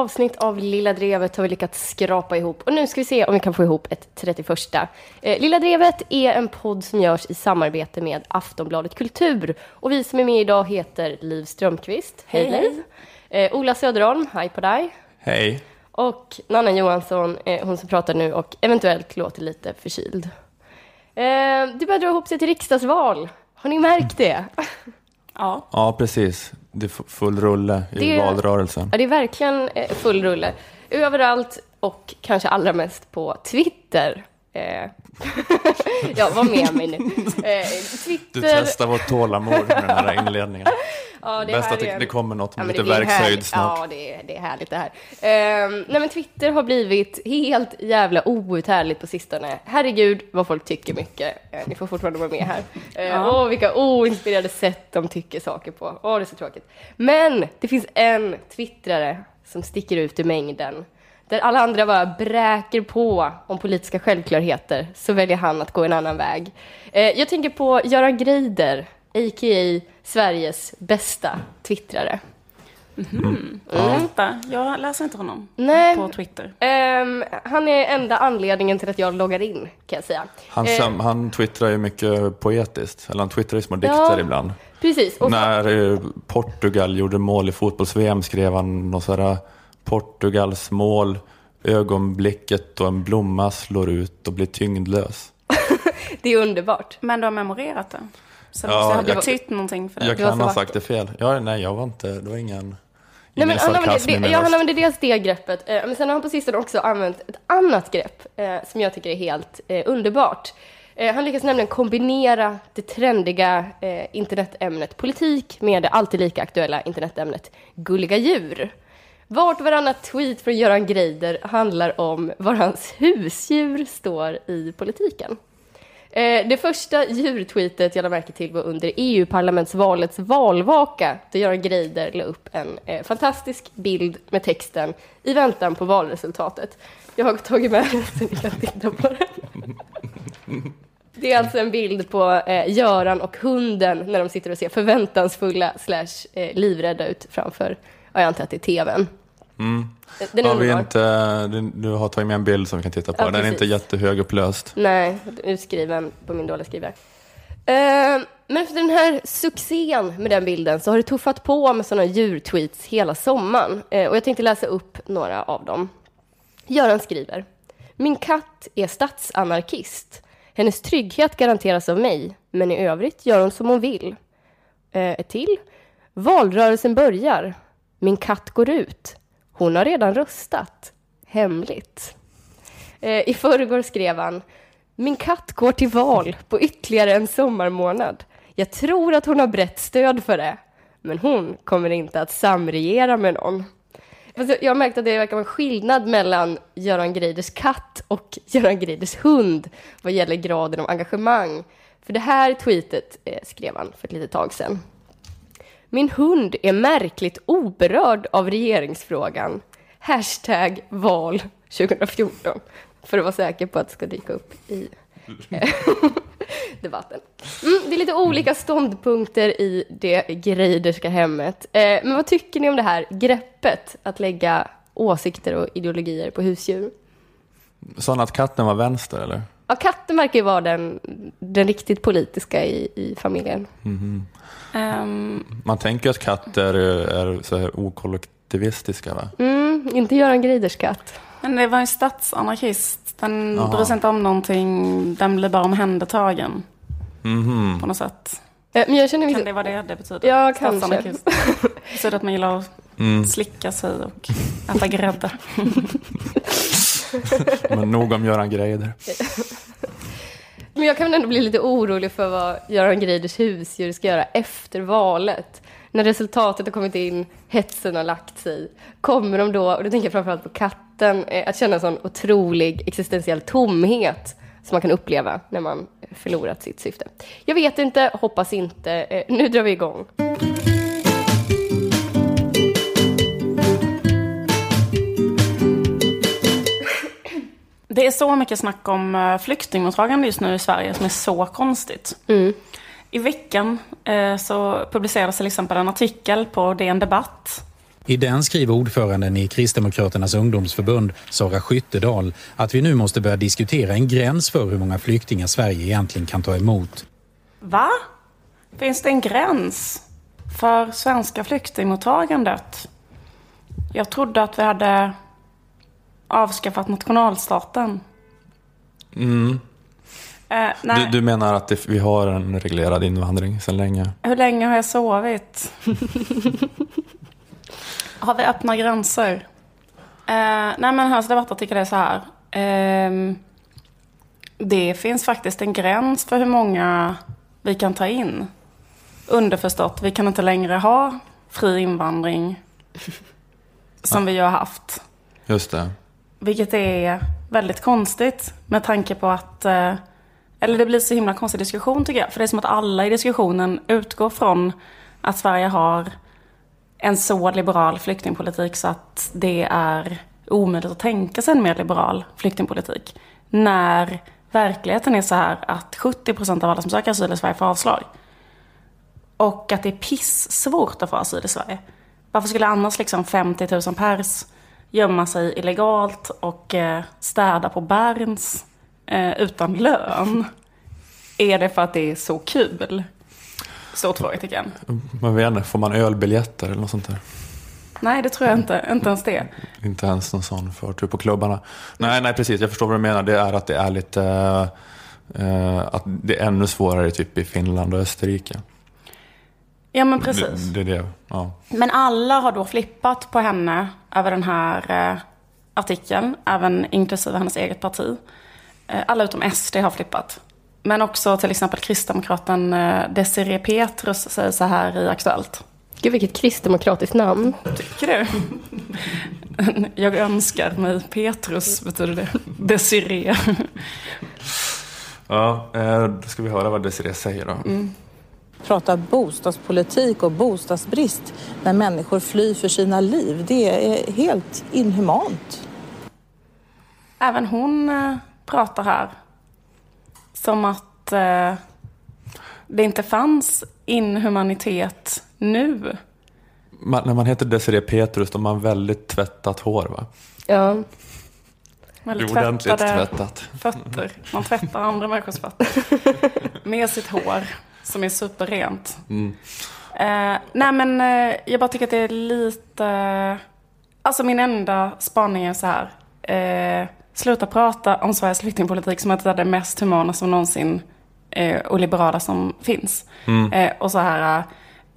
avsnitt av Lilla Drevet har vi lyckats skrapa ihop. Och nu ska vi se om vi kan få ihop ett 31. Eh, Lilla Drevet är en podd som görs i samarbete med Aftonbladet Kultur. Och vi som är med idag heter Liv Strömqvist. Hej, Liv. Eh, Ola Söderholm, hej på dig. Hej. Och Nanna Johansson, eh, hon som pratar nu och eventuellt låter lite förkyld. Det börjar dra ihop sig till riksdagsval. Har ni märkt det? Ja. Ja, precis. Det är full rulle i Det- valrörelsen. Ja, det är verkligen eh, full rulle. Överallt och kanske allra mest på Twitter. Eh, ja, var med mig nu. Eh, Du Twitter. testar vårt tålamod med den här inledningen. Ja, det är Bäst att det, det kommer något med Ja, men lite verkshöjd snart. Ja, det är, det är härligt det här. Ehm, nej, men Twitter har blivit helt jävla outhärdligt på sistone. Herregud vad folk tycker mycket. Eh, ni får fortfarande vara med här. Åh, Ja. vilka oinspirerade sätt de tycker saker på. Åh, det är så tråkigt. Men det finns en twittrare som sticker ut i mängden. Där alla andra bara bräker på om politiska självklarheter så väljer han att gå en annan väg. Eh, jag tänker på Göran Greider, a.k.a. Sveriges bästa twittrare. Vänta, jag läser inte honom Nej. på Twitter. Ehm, han är enda anledningen till att jag loggar in, kan jag säga. Han, sam- han twittrar ju mycket poetiskt, eller han twittrar ju små Ja. dikter ibland. Precis. Och När eh, Portugal gjorde mål i fotbolls-VM skrev han något sådär Portugals mål, ögonblicket då en blomma slår ut och blir tyngdlös. det är underbart. Men du har memorerat det? Så det Ja, måste ha jag- betytt någonting för dig? Jag kan ha vackert. sagt det fel. Ja, nej, jag var inte, det var ingen, Nej, men han, använder, det, min ja, han använder dels det greppet, eh, men sen har han på sistone också använt ett annat grepp eh, som jag tycker är helt eh, underbart. Eh, han lyckas nämligen kombinera det trendiga eh, internetämnet politik med det alltid lika aktuella internetämnet gulliga djur. Vart och varannat tweet från Göran Greider handlar om var hans husdjur står i politiken. Eh, det första djurtweetet jag lade märke till var under EU-parlamentsvalets valvaka då Göran Greider la upp en eh, fantastisk bild med texten i väntan på valresultatet. Jag har tagit med den så ni kan titta på den. Det är alltså en bild på eh, Göran och hunden när de sitter och ser förväntansfulla slash eh, livrädda ut framför, jag antar att det är tvn. Mm. Den är Har vi inte, du, du har tagit med en bild som vi kan titta på. Ja, Den är inte jättehögupplöst. Nej, utskriven på min dåliga skrivare. Eh, men efter den här succén med den bilden så har det tuffat på med sådana djurtweets hela sommaren. Eh, och jag tänkte läsa upp några av dem. Göran skriver. Min katt är statsanarkist. Hennes trygghet garanteras av mig, men i övrigt gör hon som hon vill. Eh, ett till. Valrörelsen börjar. Min katt går ut. Hon har redan röstat. Hemligt. Eh, I förrgår skrev han Min katt går till val på ytterligare en sommarmånad. Jag tror att hon har brett stöd för det. Men hon kommer inte att samregera med någon. Alltså, jag har märkt att det verkar vara en skillnad mellan Göran Greiders katt och Göran Greiders hund vad gäller graden av engagemang. För det här tweetet eh, skrev han för ett litet tag sedan. Min hund är märkligt oberörd av regeringsfrågan. Hashtag val 2014. För att vara säker på att det ska dyka upp i eh, debatten. Mm, det är lite olika ståndpunkter i det Greiderska hemmet. Eh, men vad tycker ni om det här greppet att lägga åsikter och ideologier på husdjur? Sa han att katten var vänster eller? Ja, katten verkar ju vara den, den riktigt politiska i, i familjen. Ehm, Man tänker att katter är så här okollektivistiska va? Mm, inte Göran Greiders katt. men det var en statsanarkist. Den Jaha. bryr sig inte om någonting. Den blir bara omhändertagen Mhm. på något sätt. Eh, men jag känner Kan det vara det det betyder? Ja, kanske. Betyder att man gillar att Mm. slicka sig och äta grädde. Men nog om Göran Greider. Men jag kan ändå bli lite orolig för vad Göran Greiders husdjur ska göra efter valet. När resultatet har kommit in, hetsen har lagt sig. Kommer de då, och då tänker jag framförallt på katten, eh, att känna en sån otrolig existentiell tomhet som man kan uppleva när man förlorat sitt syfte. Jag vet inte, hoppas inte. Eh, nu drar vi igång. Det är så mycket snack om eh, flyktingmottagande just nu i Sverige som är så konstigt. I veckan eh, så publicerades till exempel en artikel på DN Debatt I den skriver ordföranden i Kristdemokraternas ungdomsförbund, Sara Skyttedal, att vi nu måste börja diskutera en gräns för hur många flyktingar Sverige egentligen kan ta emot. Va? Finns det en gräns för svenska flyktingmottagandet? Jag trodde att vi hade avskaffat nationalstaten. Mm. Eh. Du, du menar att det, vi har en reglerad invandring sedan länge? Hur länge har jag sovit? har vi öppna gränser? Eh, nej men hans debattartikel är så här. Ehm, det finns faktiskt en gräns för hur många vi kan ta in. Underförstått, vi kan inte längre ha fri invandring som vi ju har haft. Just det. Vilket är väldigt konstigt med tanke på att eh, eller det blir så himla konstig diskussion tycker jag. För det är som att alla i diskussionen utgår från att Sverige har en så liberal flyktingpolitik så att det är omöjligt att tänka sig en mer liberal flyktingpolitik. När verkligheten är så här att 70% av alla som söker asyl i Sverige får avslag. Och att det är pissvårt att få asyl i Sverige. Varför skulle annars liksom 50 000 pers gömma sig illegalt och eh, städa på Berns eh, utan lön? Är det för att det är så kul? Stort frågetecken. Man vet inte, får man ölbiljetter eller något sånt där? Nej, det tror jag inte. Inte ens det. Inte ens någon sån förtur på klubbarna. Nej, nej precis. Jag förstår vad du menar. Det är att det är lite... eh, att det är ännu svårare typ i Finland och Österrike. Ja, men precis. Det, det är det. Ja. Men alla har då flippat på henne över den här eh, artikeln, även inklusive hennes eget parti. Eh, alla utom SD har flippat. Men också till exempel kristdemokraten eh, Desiree Petrus säger så här i Aktuellt. Gud, vilket kristdemokratiskt namn. Tycker du? Jag önskar mig Petrus, betyder det. Desiree. Ja, eh, då ska vi höra vad Desiree säger då. Prata bostadspolitik och bostadsbrist när människor flyr för sina liv. Det är helt inhumant. Även hon eh, pratar här. Som att eh, det inte fanns inhumanitet nu. Man, när man heter Desiree Petrus då har man väldigt tvättat hår va? Ja. Väldigt Ordentligt tvättade tvättat. fötter. Man tvättar andra människors fötter. Med sitt hår, som är superrent. Mm. Eh, nej men eh, jag bara tycker att det är lite... Alltså min enda spaning är så här. Eh, sluta prata om Sveriges flyktingpolitik som att det är det mest humana som någonsin eh, och liberala som finns. Eh, och så här,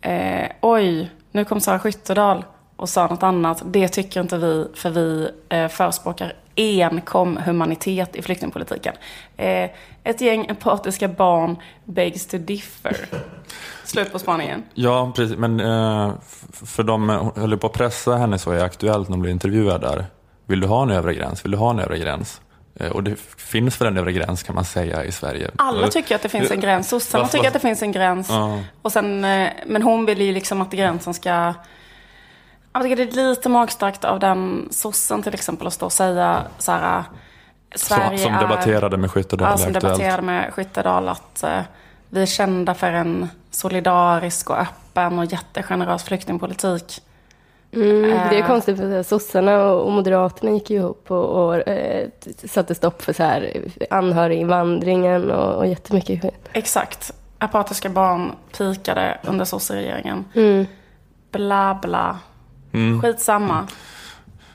eh, oj, nu kom Sara Skyttedal och sa något annat. Det tycker inte vi, för vi eh, förespråkar enkom humanitet i flyktingpolitiken. Eh, ett gäng empatiska barn begs to differ. Slut på spaningen. Ja, precis. Men eh, för de eh, höll på att pressa henne så i Aktuellt när hon blev intervjuad där. Vill du ha en övre gräns? Vill du ha en övre gräns? Eh, och det finns väl en övre gräns kan man säga i Sverige. Alla Och- tycker att det finns en gräns. Sossarna tycker att det finns en gräns. Ja. Och sen, eh, men hon vill ju liksom att gränsen ska... Jag tycker det är lite magstarkt av den sossen till exempel att stå och säga så här... Sverige som, som är, debatterade med Skyttedal Ja, som debatterade med Skyttedal att eh, vi är kända för en solidarisk och öppen och jättegenerös flyktingpolitik. Mm, det är Eh. konstigt för sossarna och, moderaterna gick ihop och, och eh, satte stopp för så här anhöriginvandringen och, och jättemycket skit. Exakt. Apatiska barn pikade under sosseregeringen. Mm. Bla bla. Mm. Skitsamma.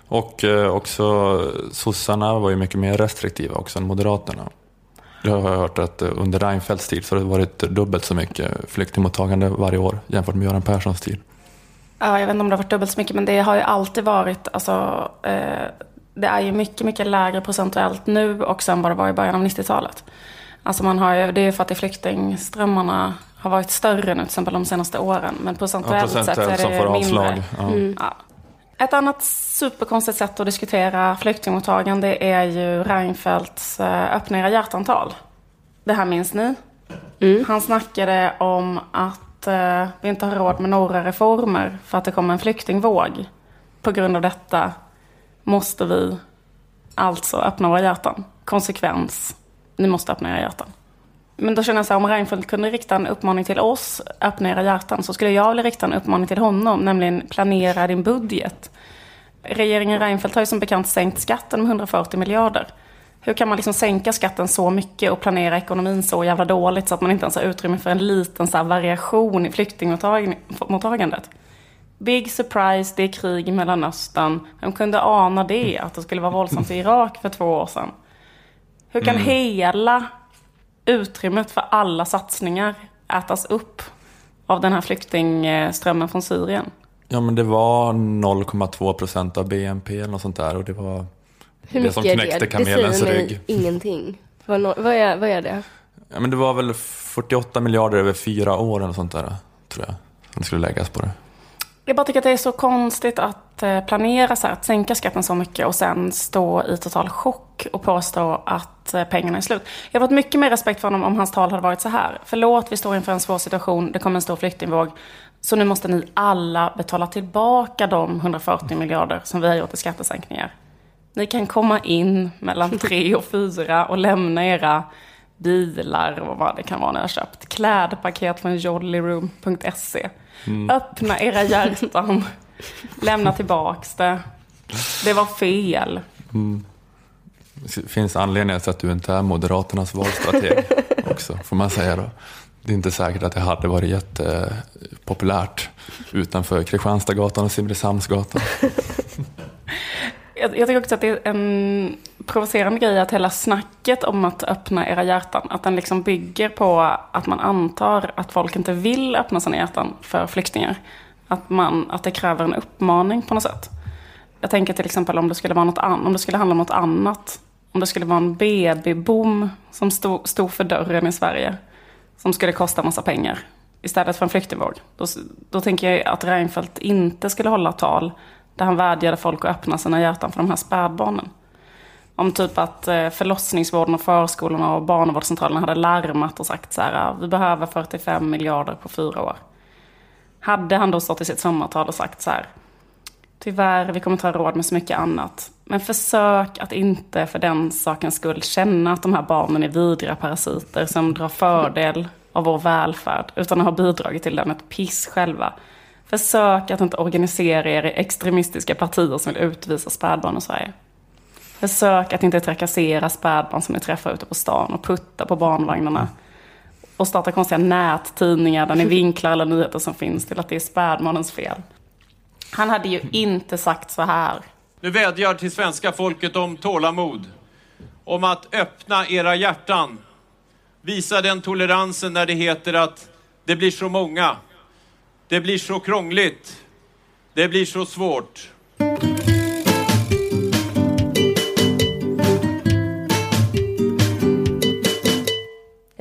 Och eh, också sossarna var ju mycket mer restriktiva också än moderaterna. Jag har hört att eh, under Reinfeldts tid så har det varit dubbelt så mycket flyktingmottagande varje år jämfört med Göran Perssons tid. Ja, jag vet inte om det har varit dubbelt så mycket, men det har ju alltid varit, alltså, eh, det är ju mycket, mycket lägre procentuellt nu och sen vad det var i början av 90-talet. Alltså man har ju, det är ju för att flyktingströmmarna har varit större nu, till exempel de senaste åren. Men Ja, procentuellt sett procentuellt är det mindre. avslag. Ja. Ja. Ett annat superkonstigt sätt att diskutera flyktingmottagande är ju Reinfeldts eh, öppna era hjärtantal. Det här minns ni? Han snackade om att eh, vi inte har råd med några reformer för att det kommer en flyktingvåg. På grund av detta måste vi alltså öppna våra hjärtan. Konsekvens, ni måste öppna era hjärtan. Men då känner jag så här, om Reinfeldt kunde rikta en uppmaning till oss, öppna era hjärtan, så skulle jag vilja rikta en uppmaning till honom, nämligen planera din budget. Regeringen Reinfeldt har ju som bekant sänkt skatten med 140 miljarder. Hur kan man liksom sänka skatten så mycket och planera ekonomin så jävla dåligt så att man inte ens har utrymme för en liten så variation i flyktingmottagandet? Big surprise, det är krig i Mellanöstern. Vem kunde ana det, att det skulle vara våldsamt i Irak för två år sedan? Hur kan mm. hela utrymmet för alla satsningar ätas upp av den här flyktingströmmen från Syrien? Ja, men det var 0,2 procent av BNP eller något sånt där och det var Hur det som knäckte det? kamelens rygg. Det säger mig ingenting. Vad, vad, är, vad är det? Ja, men det var väl 48 miljarder över fyra år eller sånt där, tror jag, som skulle läggas på det. Jag bara tycker att det är så konstigt att eh, planera så här, att sänka skatten så mycket och sen stå i total chock och påstå att eh, pengarna är slut. Jag har fått mycket mer respekt för honom om hans tal hade varit så här. Förlåt, vi står inför en svår situation, det kommer en stor flyktingvåg. Så nu måste ni alla betala tillbaka de 140 miljarder som vi har gjort i skattesänkningar. Ni kan komma in mellan tre och fyra och lämna era bilar och vad det kan vara ni har köpt. Klädpaket från jollyroom.se. Mm. Öppna era hjärtan. Lämna tillbaks det. Det var fel. Mm. Det finns anledningar till att du inte är Moderaternas valstrateg också, får man säga då. Det är inte säkert att det hade varit jättepopulärt utanför Kristianstadsgatan och Simrishamnsgatan. jag, jag tycker också att det är en provocerande grej att hela snacket om att öppna era hjärtan, att den liksom bygger på att man antar att folk inte vill öppna sina hjärtan för flyktingar. Att, man, att det kräver en uppmaning på något sätt. Jag tänker till exempel om det skulle, vara något an, om det skulle handla om något annat. Om det skulle vara en BB-boom som stod, stod för dörren i Sverige. Som skulle kosta massa pengar. Istället för en flyktingvåg. Då, då tänker jag att Reinfeldt inte skulle hålla tal där han vädjade folk att öppna sina hjärtan för de här spädbarnen. Om typ att eh, förlossningsvården och förskolorna och barnavårdscentralerna hade larmat och sagt så här, vi behöver 45 miljarder på fyra år. Hade han då stått i sitt sommartal och sagt så här, tyvärr, vi kommer inte ha råd med så mycket annat. Men försök att inte för den sakens skull känna att de här barnen är vidriga parasiter som drar fördel av vår välfärd, utan har bidragit till den ett piss själva. Försök att inte organisera er i extremistiska partier som vill utvisa spädbarn i Sverige. Försök att inte trakassera spädbarn som ni träffar ute på stan och putta på barnvagnarna. Och starta konstiga nättidningar där ni vinklar alla nyheter som finns till att det är spädbarnens fel. Han hade ju inte sagt så här. Nu vädjar till svenska folket om tålamod. Om att öppna era hjärtan. Visa den toleransen när det heter att det blir så många. Det blir så krångligt. Det blir så svårt.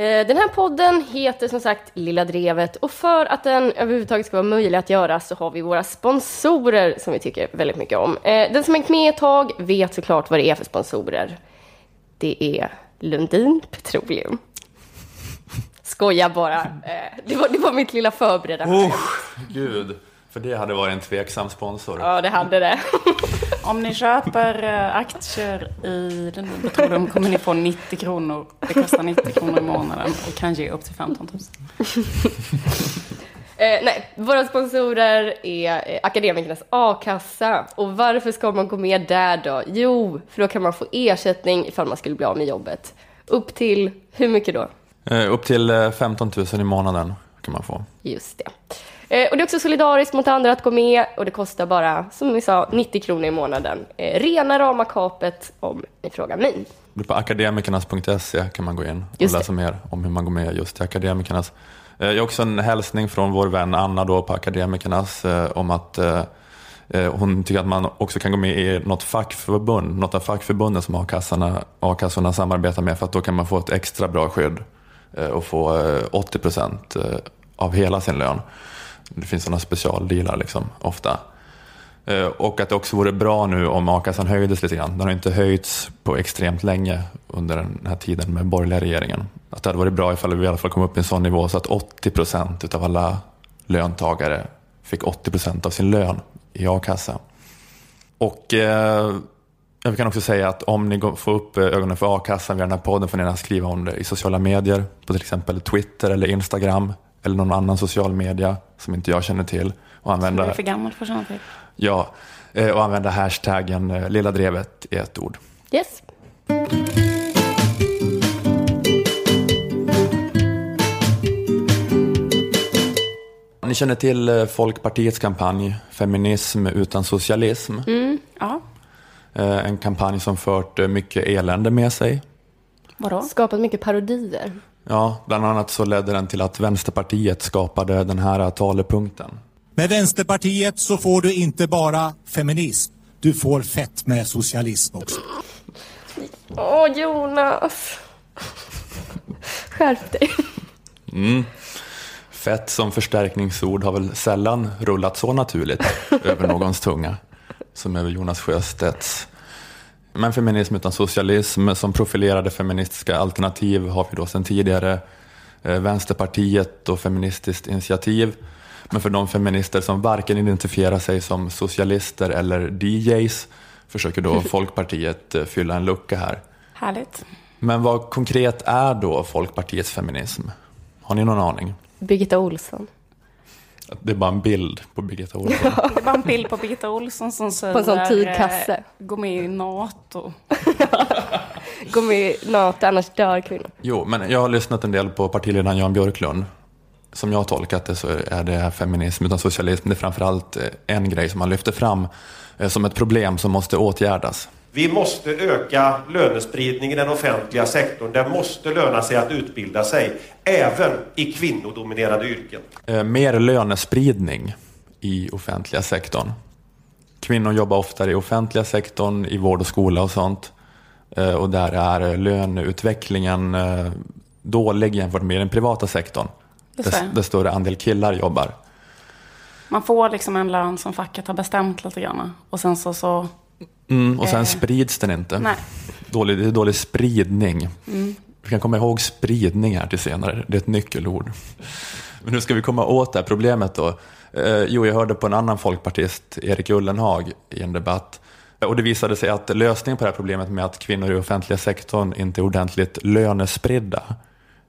Den här podden heter som sagt Lilla Drevet och för att den överhuvudtaget ska vara möjlig att göra så har vi våra sponsorer som vi tycker väldigt mycket om. Eh, den som hängt med ett tag vet såklart vad det är för sponsorer. Det är Lundin Petroleum. Skoja bara. Eh, det var, det var mitt lilla förberedda oh, Gud. För det hade varit en tveksam sponsor. Ja, det hade det. Om ni köper eh, aktier i den Petroleum kommer ni få 90 kronor. Det kostar 90 kronor i månaden och kan ge upp till 15 000. Eh, nej, våra sponsorer är eh, Akademikernas a-kassa. Och varför ska man gå med där då? Jo, för då kan man få ersättning ifall man skulle bli av med jobbet. Upp till, hur mycket då? Eh, upp till 15 eh, 000 i månaden kan man få. Just det. Eh, och det är också solidariskt mot andra att gå med och det kostar bara, som vi sa, 90 kronor i månaden. Eh, rena rama kapet om ni frågar mig. På akademikernas.se kan man gå in och just läsa det. mer om hur man går med just till Akademikernas. Eh, jag har också en hälsning från vår vän Anna då på Akademikernas om att hon tycker att man också kan gå med i något fackförbund, något av fackförbunden som a-kassorna, a-kassorna samarbetar med för att då kan man få ett extra bra skydd och få 80 procent av hela sin lön. Det finns sådana specialdealar liksom, ofta. Eh, och att det också vore bra nu om a-kassan höjdes lite grann. Den har inte höjts på extremt länge under den här tiden med borgerliga regeringen. Att det hade varit bra ifall vi i alla fall kom upp i en sån nivå så att 80 procent av alla löntagare fick 80 procent av sin lön i a-kassa. Och eh, Jag kan också säga att om ni får upp ögonen för a-kassan via den här podden får ni gärna skriva om det i sociala medier, på till exempel Twitter eller Instagram eller någon annan social media som inte jag känner till. Och använda, så du är för gammal för sånt? Ja, eh, och använda hashtaggen eh, Lilla Drevet i ett ord. Yes. Ni känner till eh, Folkpartiets kampanj Feminism utan socialism? Mm, ja. En kampanj som fört mycket elände med sig. Vadå? Skapat mycket parodier. Ja, bland annat så ledde den till att Vänsterpartiet skapade den här talepunkten. Med Vänsterpartiet så får du inte bara feminism, du får fett med socialism också. Åh, Jonas. Skärp dig. Mm. Fett som förstärkningsord har väl sällan rullat så naturligt över någons tunga som över Jonas Sjöstedts. Men feminism utan socialism som profilerade feministiska alternativ har vi då sedan tidigare. Eh, Vänsterpartiet och Feministiskt initiativ. Men för de feminister som varken identifierar sig som socialister eller DJs försöker då Folkpartiet eh, fylla en lucka här. Härligt. Men vad konkret är då Folkpartiets feminism? Har ni någon aning? Birgitta Olsson. Det är bara en bild på Birgitta Olsson. Ja. Det är bara en bild på Birgitta Olsson som säger... På en sån tidkasse. Eh, gå med i NATO. gå med i NATO, annars dör kvinnor. Jo, men jag har lyssnat en del på partiledaren Jan Björklund. Som jag har tolkat det så är det här feminism utan socialism. Det är framförallt eh, en grej som han lyfter fram eh, som ett problem som måste åtgärdas. Vi måste öka lönespridningen i den offentliga sektorn. Det måste löna sig att utbilda sig, även i kvinnodominerade yrken. Eh, mer lönespridning i offentliga sektorn. Kvinnor jobbar oftare i offentliga sektorn, i vård och skola och sånt. Eh, och där är löneutvecklingen eh, dålig jämfört med den privata sektorn. Där, där större andel killar jobbar. Man får liksom en lön som facket har bestämt lite grann. Och sen så, så Mm, och sen eh. sprids den inte. Nej. Dålig, det är dålig spridning. Mm. Vi kan komma ihåg spridning här till senare. Det är ett nyckelord. Men hur ska vi komma åt det här problemet då? Eh, jo, jag hörde på en annan folkpartist, Erik Ullenhag, i en debatt. Och det visade sig att lösningen på det här problemet med att kvinnor i offentliga sektorn inte är ordentligt lönespridda,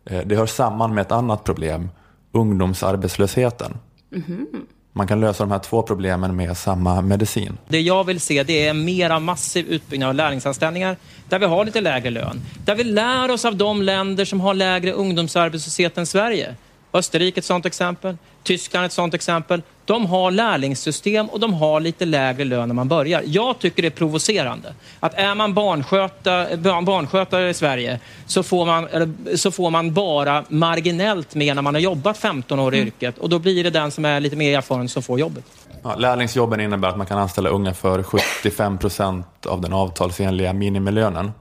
eh, det hör samman med ett annat problem, ungdomsarbetslösheten. Mm -hmm man kan lösa de här två problemen med samma medicin. Det jag vill se det är mera massiv utbyggnad av lärlingsanställningar där vi har lite lägre lön. Där vi lär oss av de länder som har lägre ungdomsarbetslöshet än Sverige. Österrike ett sådant exempel, Tyskland ett sådant exempel. De har lärlingssystem och de har lite lägre lön när man börjar. Jag tycker det är provocerande att är man barnsköta, barnskötare i Sverige så får, man, så får man bara marginellt mer när man har jobbat 15 år i mm. yrket och då blir det den som är lite mer erfaren som får jobbet. Ja, lärlingsjobben innebär att man kan anställa unga för 75 procent av den avtalsenliga minimilönen.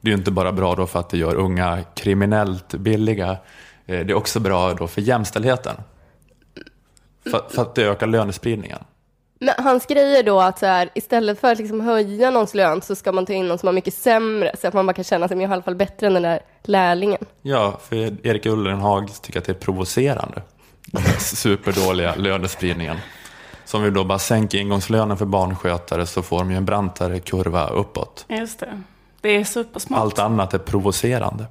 Det är ju inte bara bra då för att det gör unga kriminellt billiga. Eh, det är också bra då för jämställdheten. För, för att det ökar lönespridningen. Men hans grej är då att så här, istället för att liksom höja någons lön så ska man ta in någon som har mycket sämre så att man bara kan känna sig i alla fall bättre än den där lärlingen. Ja, för Erik Ullenhag tycker att det är provocerande. Den superdåliga lönespridningen. Så om vi då bara sänker ingångslönen för barnskötare så får de ju en brantare kurva uppåt. Just det. Det är supersmart. Allt annat är provocerande.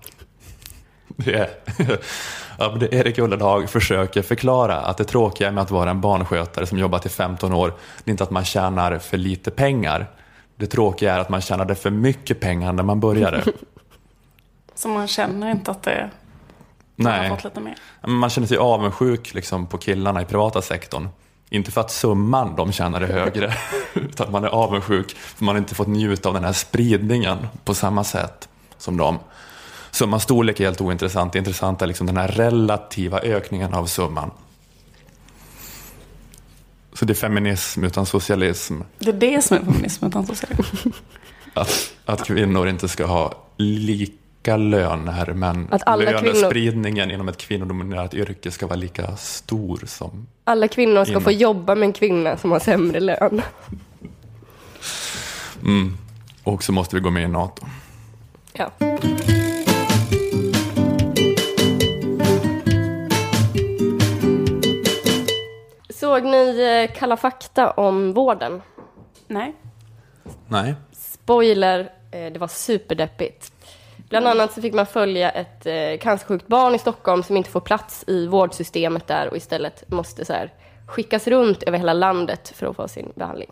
Det är det Erik Ullenhag försöker förklara att det tråkiga med att vara en barnskötare som jobbat i 15 år, det är inte att man tjänar för lite pengar. Det tråkiga är att man tjänade för mycket pengar när man började. Så man känner inte att det Nej. har fått lite mer? Man känner sig avundsjuk liksom, på killarna i privata sektorn. Inte för att summan de tjänar är högre, utan man är avundsjuk för man inte fått njuta av den här spridningen på samma sätt som dem. Summans storlek är helt ointressant. Det intressanta är liksom den här relativa ökningen av summan. Så det är feminism utan socialism. Det är det som är feminism utan socialism. Att, att kvinnor inte ska ha lika löner, men att alla lönespridningen kvinnor... inom ett kvinnodominerat yrke ska vara lika stor som... Alla kvinnor ska inom... få jobba med en kvinna som har sämre lön. Mm. Och så måste vi gå med i NATO. Ja. Såg ni eh, Kalla fakta om vården? Nej. Nej. spoiler, eh, det var superdeppigt. Bland annat så fick man följa ett eh, cancersjukt barn i Stockholm som inte får plats i vårdsystemet där och istället måste så här, skickas runt över hela landet för att få sin behandling.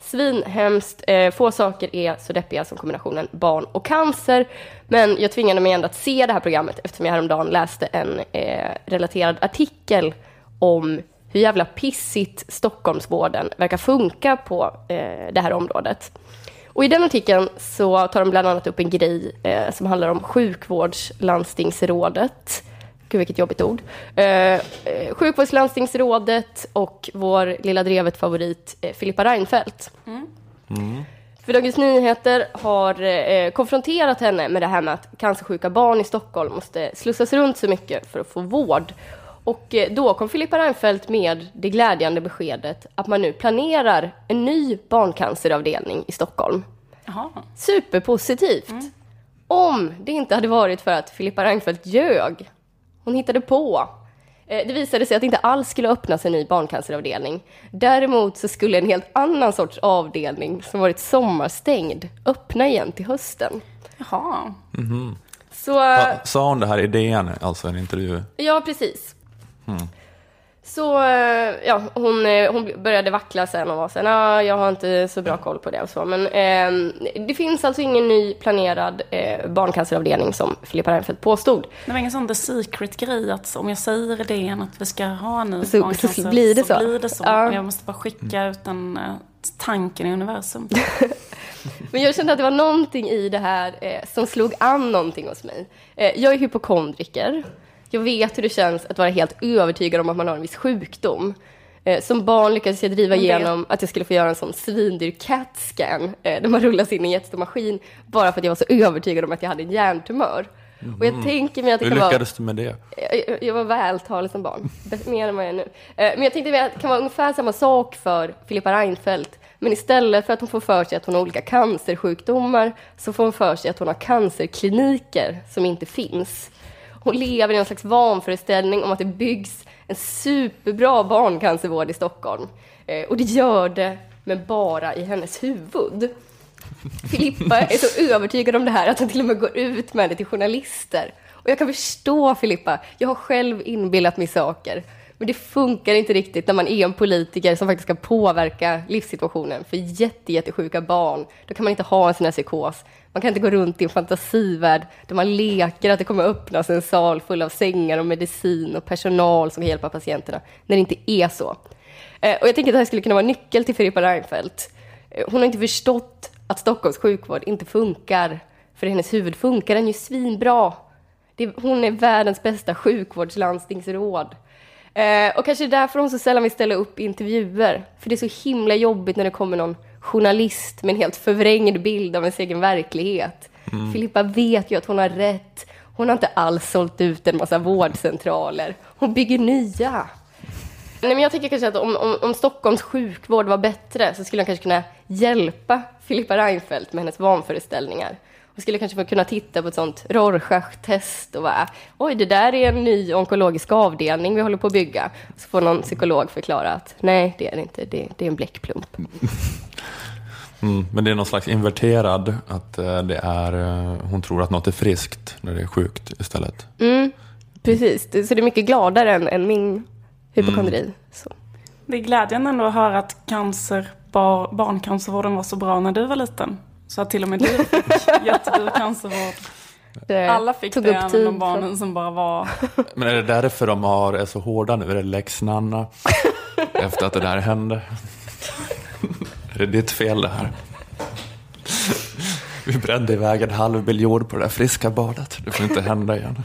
Svinhemskt. Eh, få saker är så deppiga som kombinationen barn och cancer. Men jag tvingade mig ändå att se det här programmet eftersom jag häromdagen läste en eh, relaterad artikel om hur jävla pissigt Stockholmsvården verkar funka på eh, det här området. Och I den artikeln så tar de bland annat upp en grej eh, som handlar om sjukvårdslandstingsrådet. Gud, vilket jobbigt ord. Eh, eh, sjukvårdslandstingsrådet och vår lilla drevet-favorit eh, Filippa Reinfeldt. För Dagens Nyheter har eh, konfronterat henne med det här med att cancersjuka barn i Stockholm måste slussas runt så mycket för att få vård. Och eh, då kom Filippa Reinfeldt med det glädjande beskedet att man nu planerar en ny barncanceravdelning i Stockholm. Jaha. Superpositivt. Om det inte hade varit för att Filippa Reinfeldt ljög. Hon hittade på. Eh, Det visade sig att det inte alls skulle öppnas en ny barncanceravdelning. Däremot så skulle en helt annan sorts avdelning som varit sommarstängd öppna igen till hösten. Jaha. Så, Va, sa hon det här i DN, alltså en intervju? ja precis. Så eh, ja, hon, eh, hon började vackla sen och var sen, ah, jag har inte så bra koll på det och så. Men eh, det finns alltså ingen ny planerad eh, barncanceravdelning som Filippa Reinfeldt påstod. Det var ingen sån the secret-grej att om jag säger i DN att vi ska ha en ny Så- barncancer så blir det så. blir det så. Ja. Jag måste bara skicka ut den eh, tanken i universum. Men jag kände att det var någonting i det här eh, som slog an någonting hos mig. Eh, jag är hypokondriker. Jag vet hur det känns att vara helt övertygad om att man har en viss sjukdom. Eh, som barn lyckades jag driva igenom att jag skulle få göra en sån svindyr CAT-scan eh, där man rullas in i en jättestor maskin bara för att jag var så övertygad om att jag hade en hjärntumör. Och jag tänker mig att det Hur kan vara... lyckades du med det? Jag, jag- jag var vältalig som barn, mer än vad jag är nu. Eh, Men jag tänkte mig att det kan vara ungefär samma sak för Filippa Reinfeldt. Men istället för att hon får för sig att hon har olika cancersjukdomar så får hon för sig att hon har cancerkliniker som inte finns. Hon lever i någon slags vanföreställning om att det byggs en superbra barncancervård i Stockholm. Eh, Och det gör det, men bara i hennes huvud. Filippa är så övertygad om det här att han till och med går ut med det till journalister. Och jag kan förstå Filippa, jag har själv inbillat mig saker. Men det funkar inte riktigt när man är en politiker som faktiskt ska påverka livssituationen för jätte, jättesjuka barn. Då kan man inte ha en sån här psykos. Man kan inte gå runt i en fantasivärld där man leker att det kommer öppnas en sal full av sängar och medicin och personal som kan hjälpa patienterna, när det inte är så. Eh, och jag tänker att det här skulle kunna vara nyckel till Filippa Reinfeldt. Eh, hon har inte förstått att Stockholms sjukvård inte funkar. För i hennes huvud funkar den ju svinbra. Hon är världens bästa sjukvårdslandstingsråd. Eh, och kanske därför hon så sällan vill ställa upp i intervjuer. För det är så himla jobbigt när det kommer någon journalist med en helt förvrängd bild av ens egen verklighet. Filippa vet ju att hon har rätt. Hon har inte alls sålt ut en massa vårdcentraler. Hon bygger nya. Nej, men jag tycker kanske att om, om, om Stockholms sjukvård var bättre så skulle han kanske kunna hjälpa Filippa Reinfeldt med hennes vanföreställningar. Hon skulle kanske kunna titta på ett sånt Rorschach-test och bara oj, det där är en ny onkologisk avdelning vi håller på att bygga. Så får någon psykolog förklara att nej, det är det inte, det, det är en bläckplump. Mm, men det är någon slags inverterad, att eh, det är, eh, hon tror att något är friskt när det är sjukt istället. Mm, precis, så det är mycket gladare än, än min hypokondri. Så. Det är glädjande ändå att höra att cancer, bar, barncancervården var så bra när du var liten. Så att till och med du fick jättedyr cancervård. Det Alla fick tog det, upp även tid de barnen som bara var... Men är det därför de har, är så hårda nu? Är det lex Nanna? Efter att det där hände? är det ditt fel det här? Vi brände iväg en halv biljard på det där friska badet. Det får inte hända igen.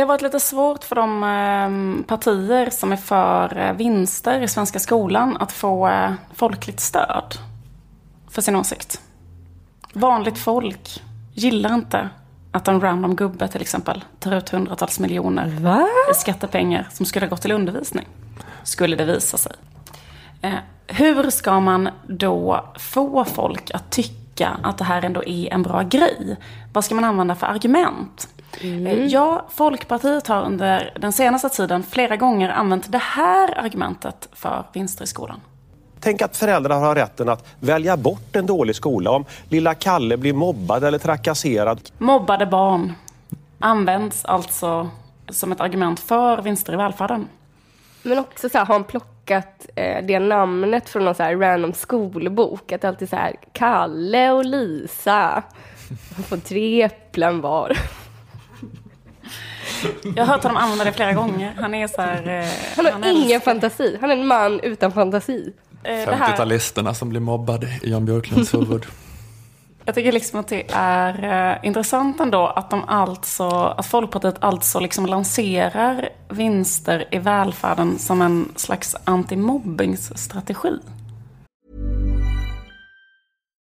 Det har varit lite svårt för de eh, partier som är för eh, vinster i svenska skolan att få eh, folkligt stöd för sin åsikt. Vanligt folk gillar inte att en random gubbe till exempel tar ut hundratals miljoner Va? i skattepengar som skulle ha gått till undervisning. Skulle det visa sig. Eh, hur ska man då få folk att tycka att det här ändå är en bra grej? Vad ska man använda för argument? Eh, Ja, Folkpartiet har under den senaste tiden flera gånger använt det här argumentet för vinster i skolan. Tänk att föräldrar har rätten att välja bort en dålig skola om lilla Kalle blir mobbad eller trakasserad. Mobbade barn används alltså som ett argument för vinster i välfärden. Men också så här, har han plockat eh, det namnet från någon så här random skolbok? Att det alltid så här, Kalle och Lisa. Får tre äpplen var. Jag har hört honom använda det flera gånger. Han är så här... eh, Han har älskar- ingen fantasi. Han är en man utan fantasi. Eh, det här, 50-talisterna som blir mobbade i Jan Björklunds huvud. jag tycker liksom att det är eh, intressant ändå att de alltså, att Folkpartiet alltså liksom lanserar vinster i välfärden som en slags antimobbingsstrategi.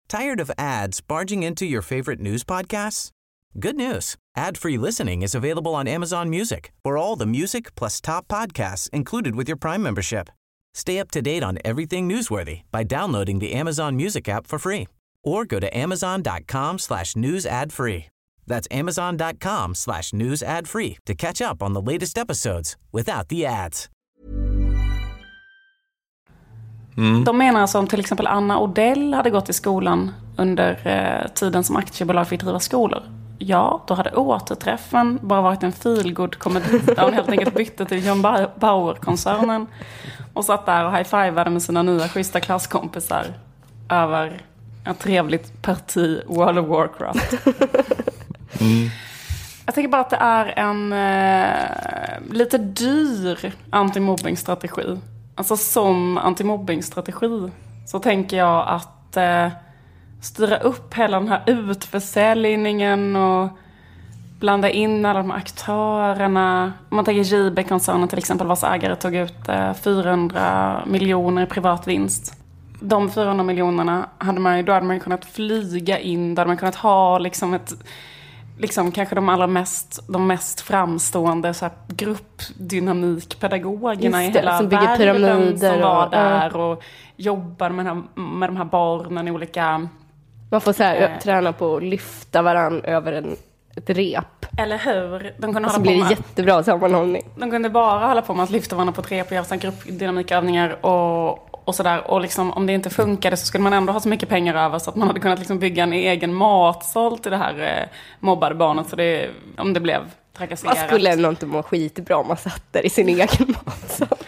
Tired of ads barging into your favorite news podcasts? Good news. Ad-free listening is available on Amazon Music for all the music plus top podcasts included with your Prime membership. Stay up to date on everything newsworthy by downloading the Amazon Music app for free or go to amazon.com slash news ad free. That's amazon.com slash news ad free to catch up on the latest episodes without the ads. De menar alltså om till exempel Anna Odell hade gått i skolan under eh, tiden som aktiebolag fick driva skolor. Ja, då hade återträffen bara varit en feelgood komedi där hon helt enkelt bytte till John Bau- Bauer-koncernen och satt där och high-fivade med sina nya schyssta klasskompisar över ett trevligt parti World of Warcraft. Jag tänker bara att det är en eh, lite dyr antimobbingstrategi. Alltså som antimobbingstrategi så tänker jag att eh, styra upp hela den här utförsäljningen och blanda in alla de här aktörerna. Om man tänker JB-koncernen till exempel vars ägare tog ut eh, 400 miljoner i privat vinst. De 400 miljonerna hade man ju, då hade man kunnat flyga in, då hade man kunnat ha liksom ett liksom kanske de allra mest, de mest framstående så här, gruppdynamikpedagogerna i Just det, hela som bygger världen som var och- där och jobbar med, här, med de här barnen i olika... Man får så här, Eh. träna på att lyfta varann över en, ett rep. Eller hur? De kunde Och så på blir det med... jättebra sammanhållning. De kunde bara hålla på med att lyfta varandra på ett rep och göra gruppdynamikövningar och, och sådär. Och liksom, om det inte funkade så skulle man ändå ha så mycket pengar över så att man hade kunnat liksom bygga en egen matsal till det här eh, mobbade barnet. Så det, om det blev Man trakasserat. skulle ändå inte må skitbra om man satt där i sin egen matsal.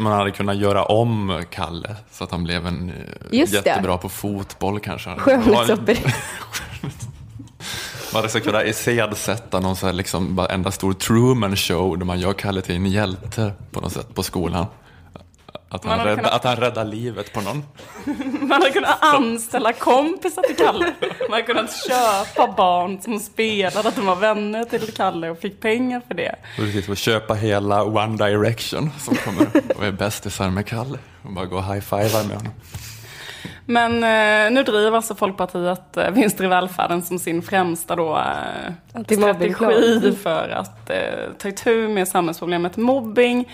Man hade kunnat göra om Kalle så att han blev en eh, Just det. jättebra på fotboll kanske. Skönhetsoperation. Man hade kunnat iscensätta någon så här liksom bara enda stor Truman show där man gör Kalle till en hjälte på något sätt på skolan. Att Man han, rädda, kunnat- att han räddar livet på någon. Man hade kunnat anställa kompisar till Kalle. Man hade kunnat köpa barn som spelade att de var vänner till Kalle och fick pengar för det. Precis, och köpa hela One Direction som kommer och är bästisar med Kalle. Och bara gå och high-fiva med honom. Men eh, nu driver alltså Folkpartiet eh, vinster i välfärden som sin främsta då, eh, strategi för att eh, ta itu med samhällsproblemet mobbing.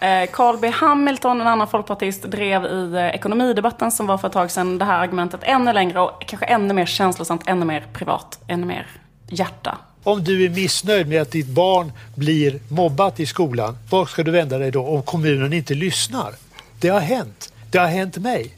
Eh, Carl B Hamilton, en annan folkpartist, drev i eh, ekonomidebatten som var för ett tag sedan det här argumentet ännu längre och kanske ännu mer känslosamt, ännu mer privat, ännu mer hjärta. Om du är missnöjd med att ditt barn blir mobbat i skolan, var ska du vända dig då om kommunen inte lyssnar? Det har hänt. Det har hänt mig.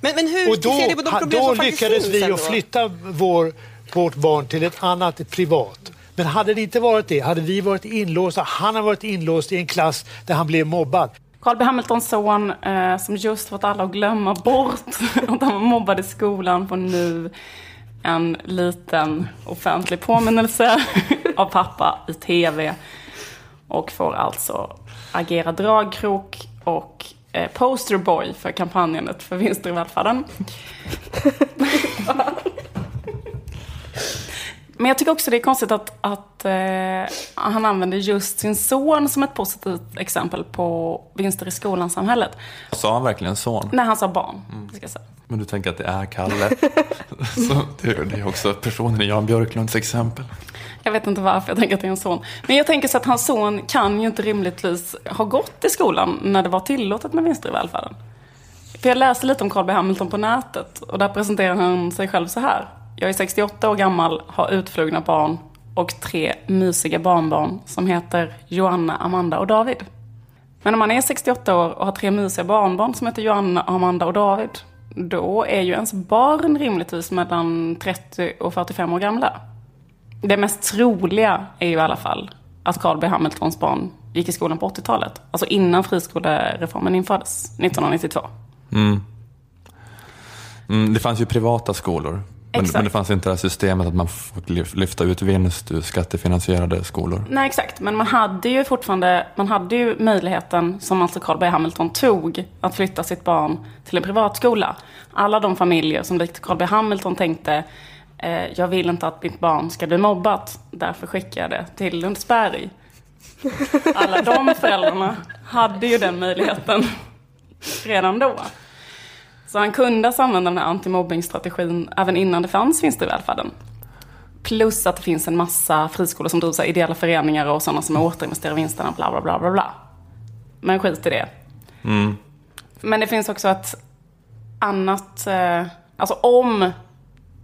Men, men hur Och då, ser du på de problem då som lyckades vi att flytta vår, vårt barn till ett annat privat. Men hade det inte varit det, hade vi varit inlåsta, han har varit inlåst i en klass där han blev mobbad. Carl B Hamiltons son, eh, som just fått alla att glömma bort att han var mobbad i skolan, får nu en liten offentlig påminnelse av pappa i tv. Och får alltså agera dragkrok och eh, posterboy för kampanjen för vinster i välfärden. Men jag tycker också det är konstigt att, att eh, han använder just sin son som ett positivt exempel på vinster i skolan-samhället. Sa han verkligen son? När han sa barn, ska jag säga. Men du tänker att det är Kalle? Så det, det är också personen i Jan Björklunds exempel. Jag vet inte varför jag tänker att det är en son. Men jag tänker så att hans son kan ju inte rimligtvis ha gått i skolan när det var tillåtet med vinster i välfärden. För jag läste lite om Carl B Hamilton på nätet och där presenterar han sig själv så här. Jag är 68 år gammal, har utflugna barn och tre mysiga barnbarn som heter Joanna, Amanda och David. Men om man är 68 år och har tre mysiga barnbarn som heter Joanna, Amanda och David, då är ju ens barn rimligtvis mellan 30 och 45 år gamla. Det mest troliga är ju i alla fall att Carl B Hamiltons barn gick i skolan på 80-talet. Alltså innan friskolereformen infördes, 1992. Mm. Mm, det fanns ju privata skolor. Men, men det fanns inte det här systemet att man fick lyf- lyfta ut vinst ur skattefinansierade skolor. Nej, exakt. Men man hade ju fortfarande man hade ju möjligheten, som alltså Carl B Hamilton tog, att flytta sitt barn till en privatskola. Alla de familjer som likt Carl B Hamilton tänkte, eh, jag vill inte att mitt barn ska bli mobbat, därför skickar jag det till Lundsberg. Alla de föräldrarna hade ju den möjligheten redan då. Så han kunde alltså använda den här antimobbningsstrategin även innan det fanns vinster i välfärden. Plus att det finns en massa friskolor som drivs av ideella föreningar och sådana som återinvesterar vinsterna, bla bla bla bla bla. Men skit i det. Mm. Men det finns också ett annat, eh, alltså om, i och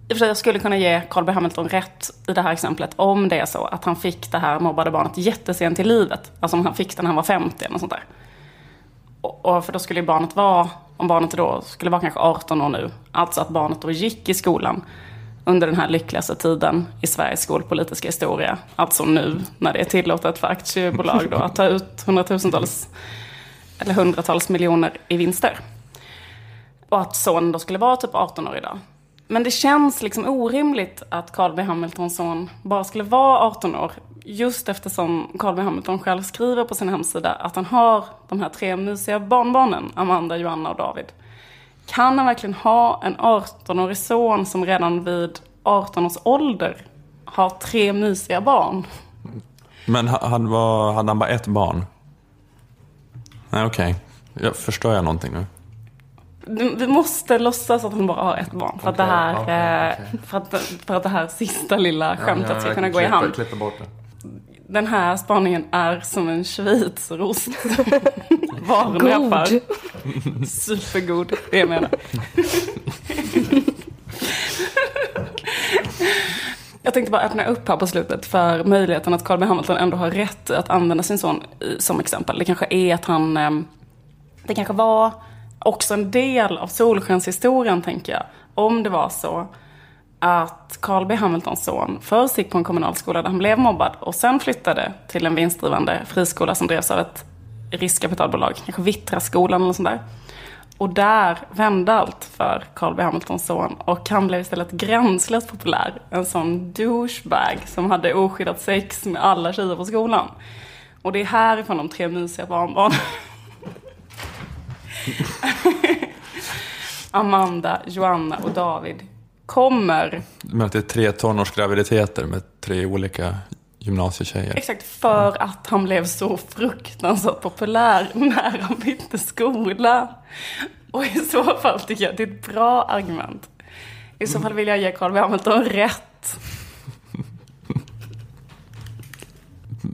för sig jag skulle kunna ge Carl B Hamilton rätt i det här exemplet, om det är så att han fick det här mobbade barnet jättesent i livet. Alltså om han fick det när han var 50 eller sånt där. Och, och för då skulle ju barnet vara, om barnet då skulle vara kanske 18 år nu, alltså att barnet då gick i skolan under den här lyckligaste tiden i Sveriges skolpolitiska historia. Alltså nu när det är tillåtet för aktiebolag då att ta ut hundratusentals eller hundratals miljoner i vinster. Och att sonen då skulle vara typ 18 år idag. Men det känns liksom orimligt att Carl B Hamiltons son bara skulle vara 18 år. Just eftersom Carl B Hamilton själv skriver på sin hemsida att han har de här tre mysiga barnbarnen, Amanda, Joanna och David. Kan han verkligen ha en 18-årig son som redan vid 18 års ålder har tre mysiga barn? Men ha- han var, hade han bara ett barn? Nej, okej. Jag förstår jag någonting nu? Du- Vi måste låtsas att han bara har ett barn. För, att, det här, okej, eh, för, att, för att det här sista lilla skämtet ska kunna gå i hamn. Klippa bort det. Den här spaningen är som en schweizerost. Varm God. Supergod, det jag menar. Jag tänkte bara öppna upp här på slutet för möjligheten att Carl B Hamilton ändå har rätt att använda sin son som exempel. Det kanske är att han... ehm, Det kanske var också en del av solskenshistorien, tänker jag. Om det var så att Carl B Hamiltons son först gick på en kommunal skola där han blev mobbad och sen flyttade till en vinstdrivande friskola som drevs av ett riskkapitalbolag, kanske Vittraskolan eller sånt där. Och där vände allt för Carl B Hamiltons son och han blev istället gränslöst populär. En sån douchebag som hade oskyddat sex med alla tjejer på skolan. Och det är härifrån de tre mysiga barnbarnen. Amanda, Joanna och David kommer Men att det är tre tonårsgraviditeter med tre olika gymnasietjejer. Exakt, för att han blev så fruktansvärt populär när han bytte skola. Och i så fall tycker jag att det är ett bra argument. I så fall vill jag ge Carl B Hamilton rätt.